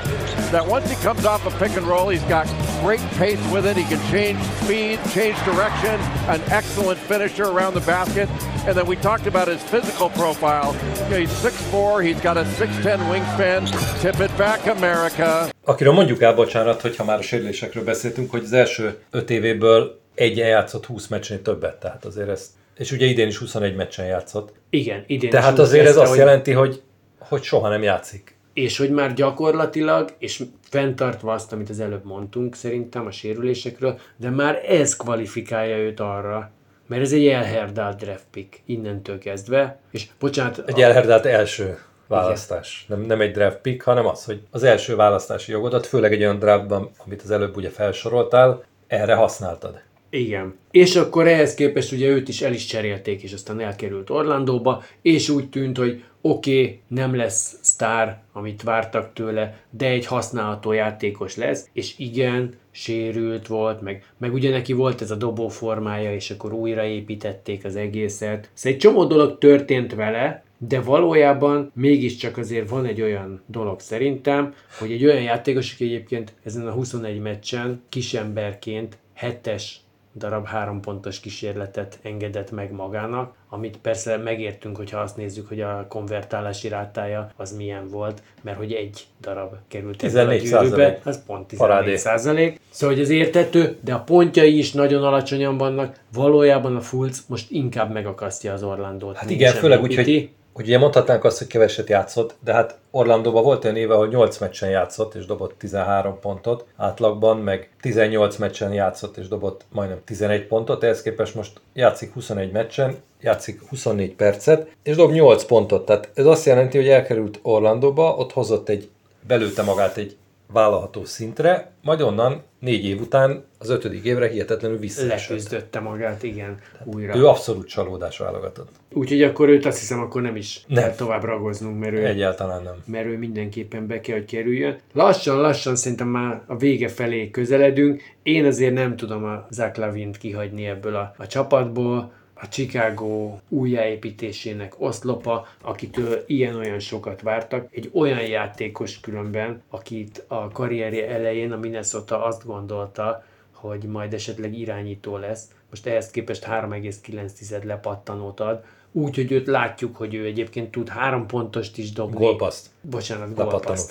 that once he comes off a pick and roll, he's got great pace with it. He can change speed, change direction, an excellent finisher around the basket. And then we talked about his physical profile. You know, he's 6'4", he's got a 6'10 wingspan. Tip it back, America. Akiről mondjuk el, bocsánat, hogyha már a sérülésekről beszéltünk, hogy az első öt évéből egy játszott 20 meccsen többet, tehát azért ezt és ugye idén is 21 meccsen játszott. Igen, idén Tehát is azért ez kezdte, azt hogy- jelenti, hogy, hogy soha nem játszik. És hogy már gyakorlatilag, és fenntartva azt, amit az előbb mondtunk szerintem a sérülésekről, de már ez kvalifikálja őt arra, mert ez egy elherdált draft pick innentől kezdve, és bocsánat, Egy elherdált első választás. Nem, nem egy draft pick, hanem az, hogy az első választási jogodat, főleg egy olyan draftban, amit az előbb ugye felsoroltál, erre használtad. Igen. És akkor ehhez képest ugye őt is el is cserélték, és aztán elkerült Orlandóba, és úgy tűnt, hogy oké, okay, nem lesz sztár, amit vártak tőle, de egy használható játékos lesz, és igen, sérült volt, meg, meg ugye neki volt ez a dobó formája, és akkor újraépítették az egészet. Szóval egy csomó dolog történt vele, de valójában mégiscsak azért van egy olyan dolog szerintem, hogy egy olyan játékos, aki egyébként ezen a 21 meccsen kisemberként hetes darab három pontos kísérletet engedett meg magának, amit persze megértünk, hogyha azt nézzük, hogy a konvertálási rátája az milyen volt, mert hogy egy darab került ebből a 14 gyűrűbe, az pont 14 Parádé. százalék. Szóval, hogy ez értető, de a pontjai is nagyon alacsonyan vannak. Valójában a Fulc most inkább megakasztja az Orlandót. Hát igen, főleg úgy, hogy, hogy ugye mondhatnánk azt, hogy keveset játszott, de hát Orlandóban volt olyan éve, ahol 8 meccsen játszott és dobott 13 pontot átlagban, meg 18 meccsen játszott és dobott majdnem 11 pontot, ehhez képest most játszik 21 meccsen, játszik 24 percet, és dob 8 pontot. Tehát ez azt jelenti, hogy elkerült Orlandóba, ott hozott egy, belőtte magát egy vállalható szintre, majd onnan négy év után az ötödik évre hihetetlenül visszaesett. leküzdötte magát, igen, újra. Ő abszolút csalódás válogatott. Úgyhogy akkor őt azt hiszem, akkor nem is Nem. kell tovább ragoznunk, mert ő Egyáltalán nem. mert ő mindenképpen be kell, hogy kerüljön. Lassan-lassan szerintem már a vége felé közeledünk. Én azért nem tudom a Zach Lavint kihagyni ebből a, a csapatból. A Chicago újjáépítésének oszlopa, akitől ilyen-olyan sokat vártak. Egy olyan játékos különben, akit a karrierje elején a Minnesota azt gondolta, hogy majd esetleg irányító lesz. Most ehhez képest 3,9 lepattanót ad. Úgy, hogy őt látjuk, hogy ő egyébként tud három pontost is dobni. Gólpaszt. Bocsánat,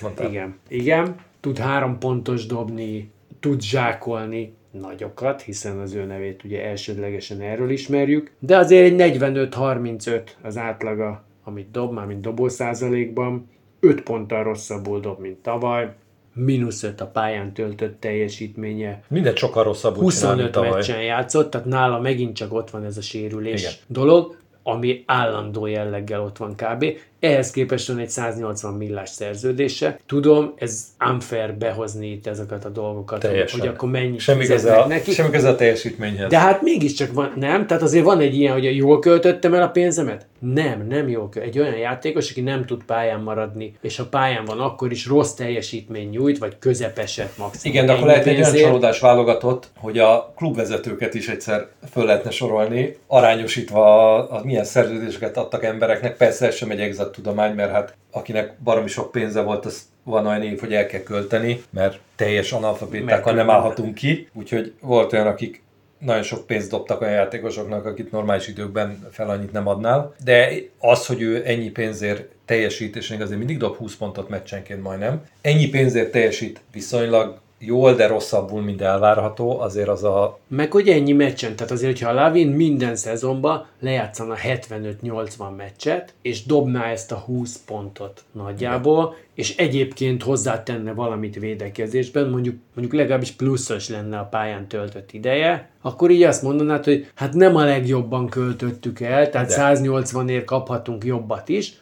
mondtál. Igen. Igen. Tud három pontos dobni, tud zsákolni nagyokat, hiszen az ő nevét ugye elsődlegesen erről ismerjük, de azért egy 45-35 az átlaga, amit dob, már mint dobó százalékban, 5 ponttal rosszabbul dob, mint tavaly, mínusz 5 a pályán töltött teljesítménye, Mindent sokkal rosszabbul csinál, mint 25 tavaly. meccsen játszott, tehát nála megint csak ott van ez a sérülés Igen. dolog, ami állandó jelleggel ott van kb. Ehhez képest van egy 180 millás szerződése. Tudom, ez unfair behozni itt ezeket a dolgokat, hogy, Teljesen. hogy akkor mennyi Semmi köze, a, neki. semmi köze a teljesítményhez. De hát mégiscsak van, nem? Tehát azért van egy ilyen, hogy jól költöttem el a pénzemet? Nem, nem jól költ. Egy olyan játékos, aki nem tud pályán maradni, és ha pályán van, akkor is rossz teljesítmény nyújt, vagy közepeset maximum. Igen, de akkor lehet egy olyan csalódás válogatott, hogy a klubvezetőket is egyszer föl lehetne sorolni, arányosítva a, a milyen szerződéseket adtak embereknek. Persze ez sem egy exakt tudomány, mert hát akinek baromi sok pénze volt, az van olyan év, hogy el kell költeni, mert teljes analfabétákkal nem állhatunk ki. Úgyhogy volt olyan, akik nagyon sok pénzt dobtak olyan játékosoknak, akit normális időkben fel annyit nem adnál. De az, hogy ő ennyi pénzért teljesít, és még azért mindig dob 20 pontot meccsenként majdnem, ennyi pénzért teljesít viszonylag jól, de rosszabbul, mint elvárható, azért az a... Meg hogy ennyi meccsen, tehát azért, hogyha a Lavin minden szezonban lejátszana 75-80 meccset, és dobná ezt a 20 pontot nagyjából, és egyébként hozzátenne valamit védekezésben, mondjuk, mondjuk legalábbis pluszos lenne a pályán töltött ideje, akkor így azt mondanád, hogy hát nem a legjobban költöttük el, tehát De. 180-ért kaphatunk jobbat is,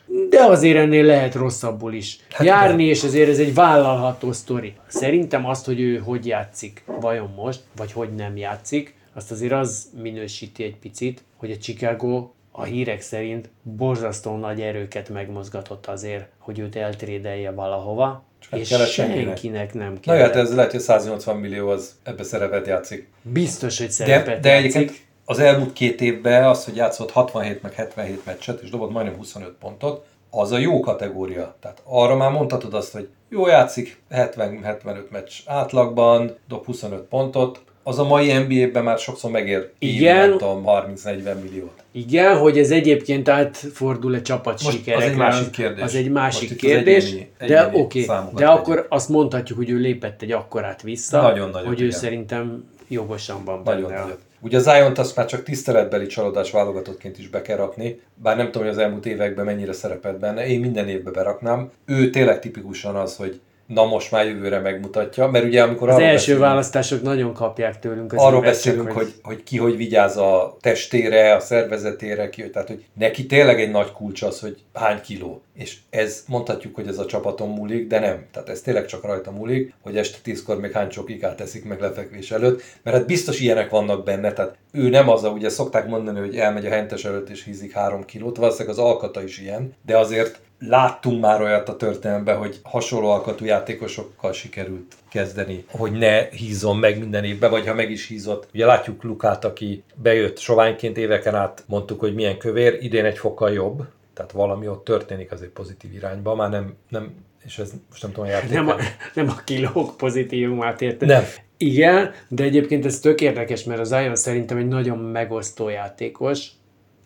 de azért ennél lehet rosszabbul is Hát járni, és azért ez egy vállalható sztori. Szerintem azt, hogy ő hogy játszik vajon most, vagy hogy nem játszik, azt azért az minősíti egy picit, hogy a Chicago a hírek szerint borzasztó nagy erőket megmozgatott azért, hogy őt eltrédelje valahova, nem és kellett senkinek. nem Na kell. hát ez lehet, hogy 180 millió az ebbe szerepet játszik. Biztos, hogy De, szerepet de játszik. egyébként az elmúlt két évben az, hogy játszott 67 meg 77 meccset, és dobott majdnem 25 pontot, az a jó kategória. Tehát arra már mondhatod azt, hogy jó játszik, 70-75 meccs átlagban, dob 25 pontot, az a mai NBA-ben már sokszor megér Igen. nem tudom, 30-40 milliót. Igen, hogy ez egyébként átfordul a csapat Most sikerekre. az egy másik kérdés. Az egy másik Most itt az kérdés, egyéni- de egyéni oké. számokat De akkor azt mondhatjuk, hogy ő lépett egy akkorát vissza, Nagyon-nagyon, hogy ő igen. szerintem jogosan van Nagyon benne. nagyot. Ugye az Zion-t azt már csak tiszteletbeli csalódás válogatottként is be kell rakni, bár nem tudom, hogy az elmúlt években mennyire szerepelt benne, én minden évben beraknám. Ő tényleg tipikusan az, hogy na most már jövőre megmutatja, mert ugye amikor Az első beszélünk- választások nagyon kapják tőlünk az arról beszélünk, csak hogy, hogy ki hogy vigyáz a testére, a szervezetére, ki, tehát hogy neki tényleg egy nagy kulcs az, hogy hány kiló. És ez mondhatjuk, hogy ez a csapaton múlik, de nem. Tehát ez tényleg csak rajta múlik, hogy este tízkor még hány csokikát teszik meg lefekvés előtt, mert hát biztos ilyenek vannak benne, tehát ő nem az, a, ugye szokták mondani, hogy elmegy a hentes előtt és hízik három kilót, valószínűleg az alkata is ilyen, de azért láttunk már olyat a történelemben, hogy hasonló alkatú játékosokkal sikerült kezdeni, hogy ne hízom meg minden évben, vagy ha meg is hízott. Ugye látjuk Lukát, aki bejött soványként éveken át, mondtuk, hogy milyen kövér, idén egy fokkal jobb, tehát valami ott történik azért pozitív irányba, már nem, nem és ez most nem tudom, a nem a, nem a kilók pozitívumát érted. Nem. Igen, de egyébként ez tök érdekes, mert az Zion szerintem egy nagyon megosztó játékos.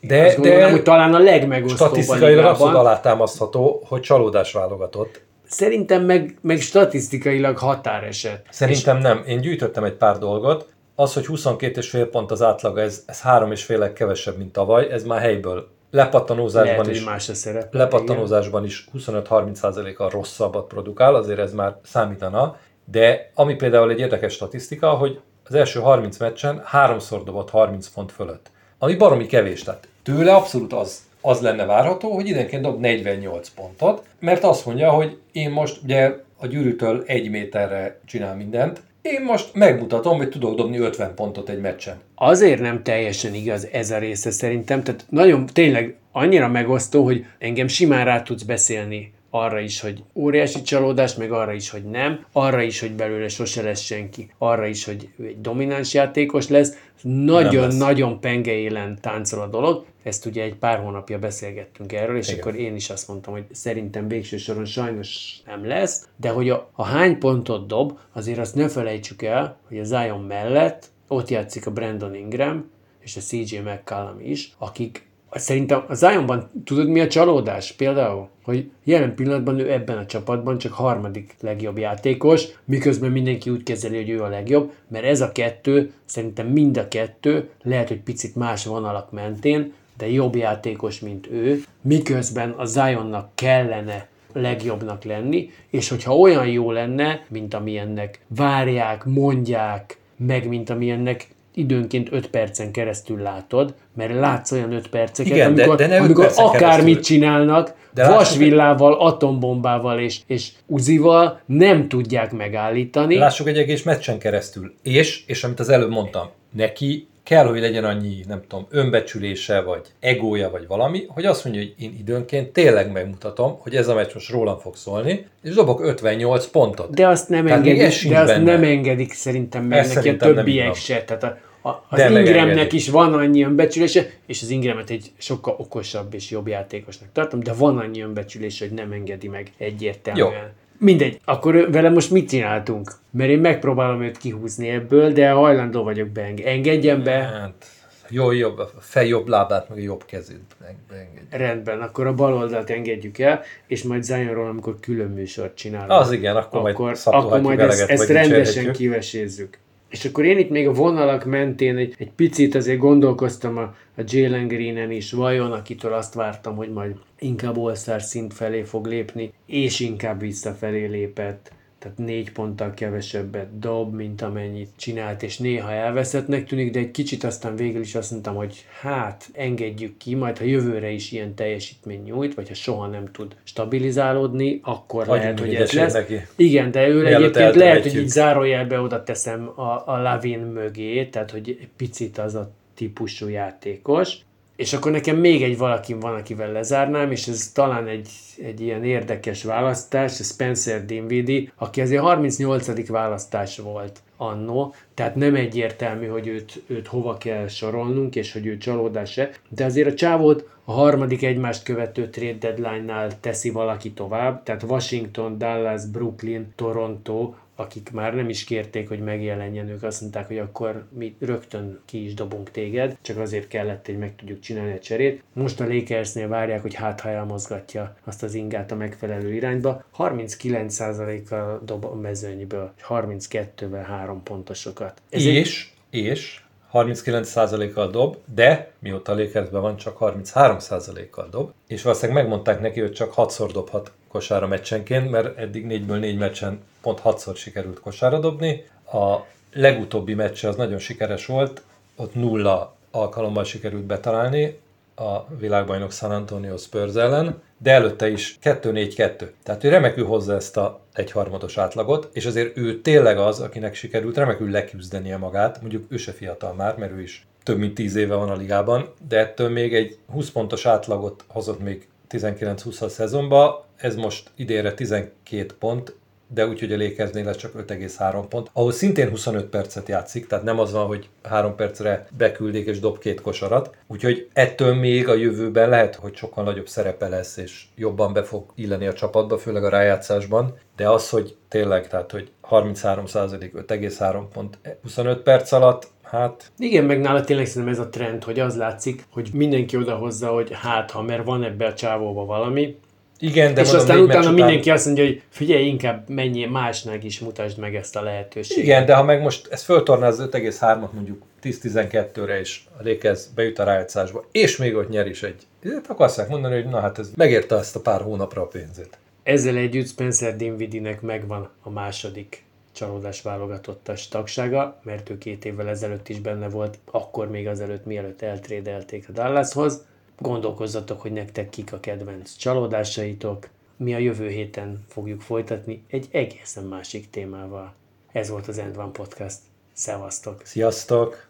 De, Azt gondolom, de hogy talán a legmegosztóbb statisztikailag abszolút alátámasztható, hogy csalódás válogatott. Szerintem meg, meg statisztikailag határeset. Szerintem nem. Én gyűjtöttem egy pár dolgot. Az, hogy 22,5 pont az átlaga, ez, ez három és félek kevesebb, mint tavaly, ez már helyből. Lepattanózásban Lehet, is, más szerep. lepattanózásban is 25-30%-kal rosszabbat produkál, azért ez már számítana. De ami például egy érdekes statisztika, hogy az első 30 meccsen háromszor dobott 30 pont fölött. Ami baromi kevés. Tehát tőle abszolút az, az lenne várható, hogy időnként dob 48 pontot, mert azt mondja, hogy én most ugye a gyűrűtől egy méterre csinál mindent, én most megmutatom, hogy tudok dobni 50 pontot egy meccsen. Azért nem teljesen igaz ez a része szerintem, tehát nagyon tényleg annyira megosztó, hogy engem simán rá tudsz beszélni arra is, hogy óriási csalódás, meg arra is, hogy nem, arra is, hogy belőle sose lesz senki, arra is, hogy egy domináns játékos lesz. Nagyon-nagyon penge élen táncol a dolog, ezt ugye egy pár hónapja beszélgettünk erről, és Igen. akkor én is azt mondtam, hogy szerintem végső soron sajnos nem lesz, de hogy a, a hány pontot dob, azért azt ne felejtsük el, hogy a Zion mellett ott játszik a Brandon Ingram, és a CJ McCallum is, akik szerintem a Zionban tudod mi a csalódás például? Hogy jelen pillanatban ő ebben a csapatban csak harmadik legjobb játékos, miközben mindenki úgy kezeli, hogy ő a legjobb, mert ez a kettő, szerintem mind a kettő, lehet, hogy picit más vonalak mentén, de jobb játékos, mint ő, miközben a Zionnak kellene legjobbnak lenni, és hogyha olyan jó lenne, mint amilyennek várják, mondják, meg mint amilyennek időnként 5 percen keresztül látod, mert látsz olyan 5 perceket, Igen, de- amikor, de öt amikor akármit keresztül. csinálnak, De lássuk- vasvillával, atombombával és, és uzival nem tudják megállítani. Lássuk egy egész meccsen keresztül. És, és amit az előbb mondtam, neki kell, hogy legyen annyi, nem tudom, önbecsülése, vagy egója, vagy valami, hogy azt mondja, hogy én időnként tényleg megmutatom, hogy ez a meccs most rólam fog szólni, és dobok 58 pontot. De azt nem Tehát engedik, de azt benne. nem engedik szerintem meg Ez neki a többiek se. Tehát a, a, az De Ingramnek is van annyi önbecsülése, és az Ingramet egy sokkal okosabb és jobb játékosnak tartom, de van annyi önbecsülése, hogy nem engedi meg egyértelműen. Jó. Mindegy, akkor vele most mit csináltunk? Mert én megpróbálom őt kihúzni ebből, de hajlandó vagyok beengedni. Engedjem be, Hát, jó, jobb, a fej jobb lábát, meg a jobb kezét beengedj. rendben, akkor a bal oldalt engedjük el, és majd Zionról, amikor külön műsort csinálunk. Az igen, akkor majd akkor, szapolhatjuk akkor majd ezt, eleget, ezt vagy rendesen kivesézzük. És akkor én itt még a vonalak mentén egy, egy picit azért gondolkoztam a, a Jalen Greenen is, vajon, akitől azt vártam, hogy majd inkább all szint felé fog lépni, és inkább visszafelé lépett. Tehát négy ponttal kevesebbet dob, mint amennyit csinált, és néha elveszettnek tűnik, de egy kicsit aztán végül is azt mondtam, hogy hát engedjük ki, majd ha jövőre is ilyen teljesítmény nyújt, vagy ha soha nem tud stabilizálódni, akkor Hagyjunk lehet, hogy ez lesz. neki. Igen, de ő egyébként lehet, hogy így zárójelbe oda teszem a, a Lavin mögé, tehát hogy egy picit az a típusú játékos. És akkor nekem még egy valaki van, akivel lezárnám, és ez talán egy, egy ilyen érdekes választás, Spencer Dinwiddie, aki azért 38. választás volt annó, tehát nem egyértelmű, hogy őt, őt hova kell sorolnunk, és hogy ő csalódás-e, de azért a csávót a harmadik egymást követő trade deadline-nál teszi valaki tovább, tehát Washington, Dallas, Brooklyn, Toronto, akik már nem is kérték, hogy megjelenjen, ők azt mondták, hogy akkor mi rögtön ki is dobunk téged, csak azért kellett, hogy meg tudjuk csinálni a cserét. Most a Lakersnél várják, hogy hát ha elmozgatja azt az ingát a megfelelő irányba. 39%-a dob a mezőnyből, 32-vel három pontosokat. Ez és, egy... és 39%-kal dob, de mióta Lakersben van, csak 33%-kal dob, és valószínűleg megmondták neki, hogy csak 6-szor dobhat kosára meccsenként, mert eddig 4-ből 4 meccsen pont 6-szor sikerült kosára dobni. A legutóbbi meccse az nagyon sikeres volt, ott nulla alkalommal sikerült betalálni a világbajnok San Antonio Spurs ellen, de előtte is 2-4-2. Tehát ő remekül hozza ezt a egyharmados átlagot, és azért ő tényleg az, akinek sikerült remekül leküzdenie magát, mondjuk ő se fiatal már, mert ő is több mint 10 éve van a ligában, de ettől még egy 20 pontos átlagot hozott még 19-20 a szezonba, ez most idénre 12 pont, de úgy, hogy a Lakersnél lesz csak 5,3 pont, ahol szintén 25 percet játszik, tehát nem az van, hogy 3 percre beküldik és dob két kosarat. Úgyhogy ettől még a jövőben lehet, hogy sokkal nagyobb szerepe lesz, és jobban be fog illeni a csapatba, főleg a rájátszásban, de az, hogy tényleg, tehát hogy 33% 5,3 pont 25 perc alatt, Hát... Igen, meg nála tényleg szerintem ez a trend, hogy az látszik, hogy mindenki odahozza, hogy hát ha, mert van ebbe a csávóba valami, igen, de és mondom, aztán utána után... mindenki azt mondja, hogy figyelj, inkább mennyi másnak is mutasd meg ezt a lehetőséget. Igen, de ha meg most ezt föltornáz 5,3-at mondjuk 10-12-re, és a Lakers bejut a rájátszásba, és még ott nyer is egy, akkor azt mondani, hogy na hát ez megérte ezt a pár hónapra a pénzét. Ezzel együtt Spencer Dinwiddie-nek megvan a második csalódás válogatottas tagsága, mert ő két évvel ezelőtt is benne volt, akkor még azelőtt, mielőtt eltrédelték a Dallashoz gondolkozzatok, hogy nektek kik a kedvenc csalódásaitok. Mi a jövő héten fogjuk folytatni egy egészen másik témával. Ez volt az End One Podcast. Szevasztok! Sziasztok!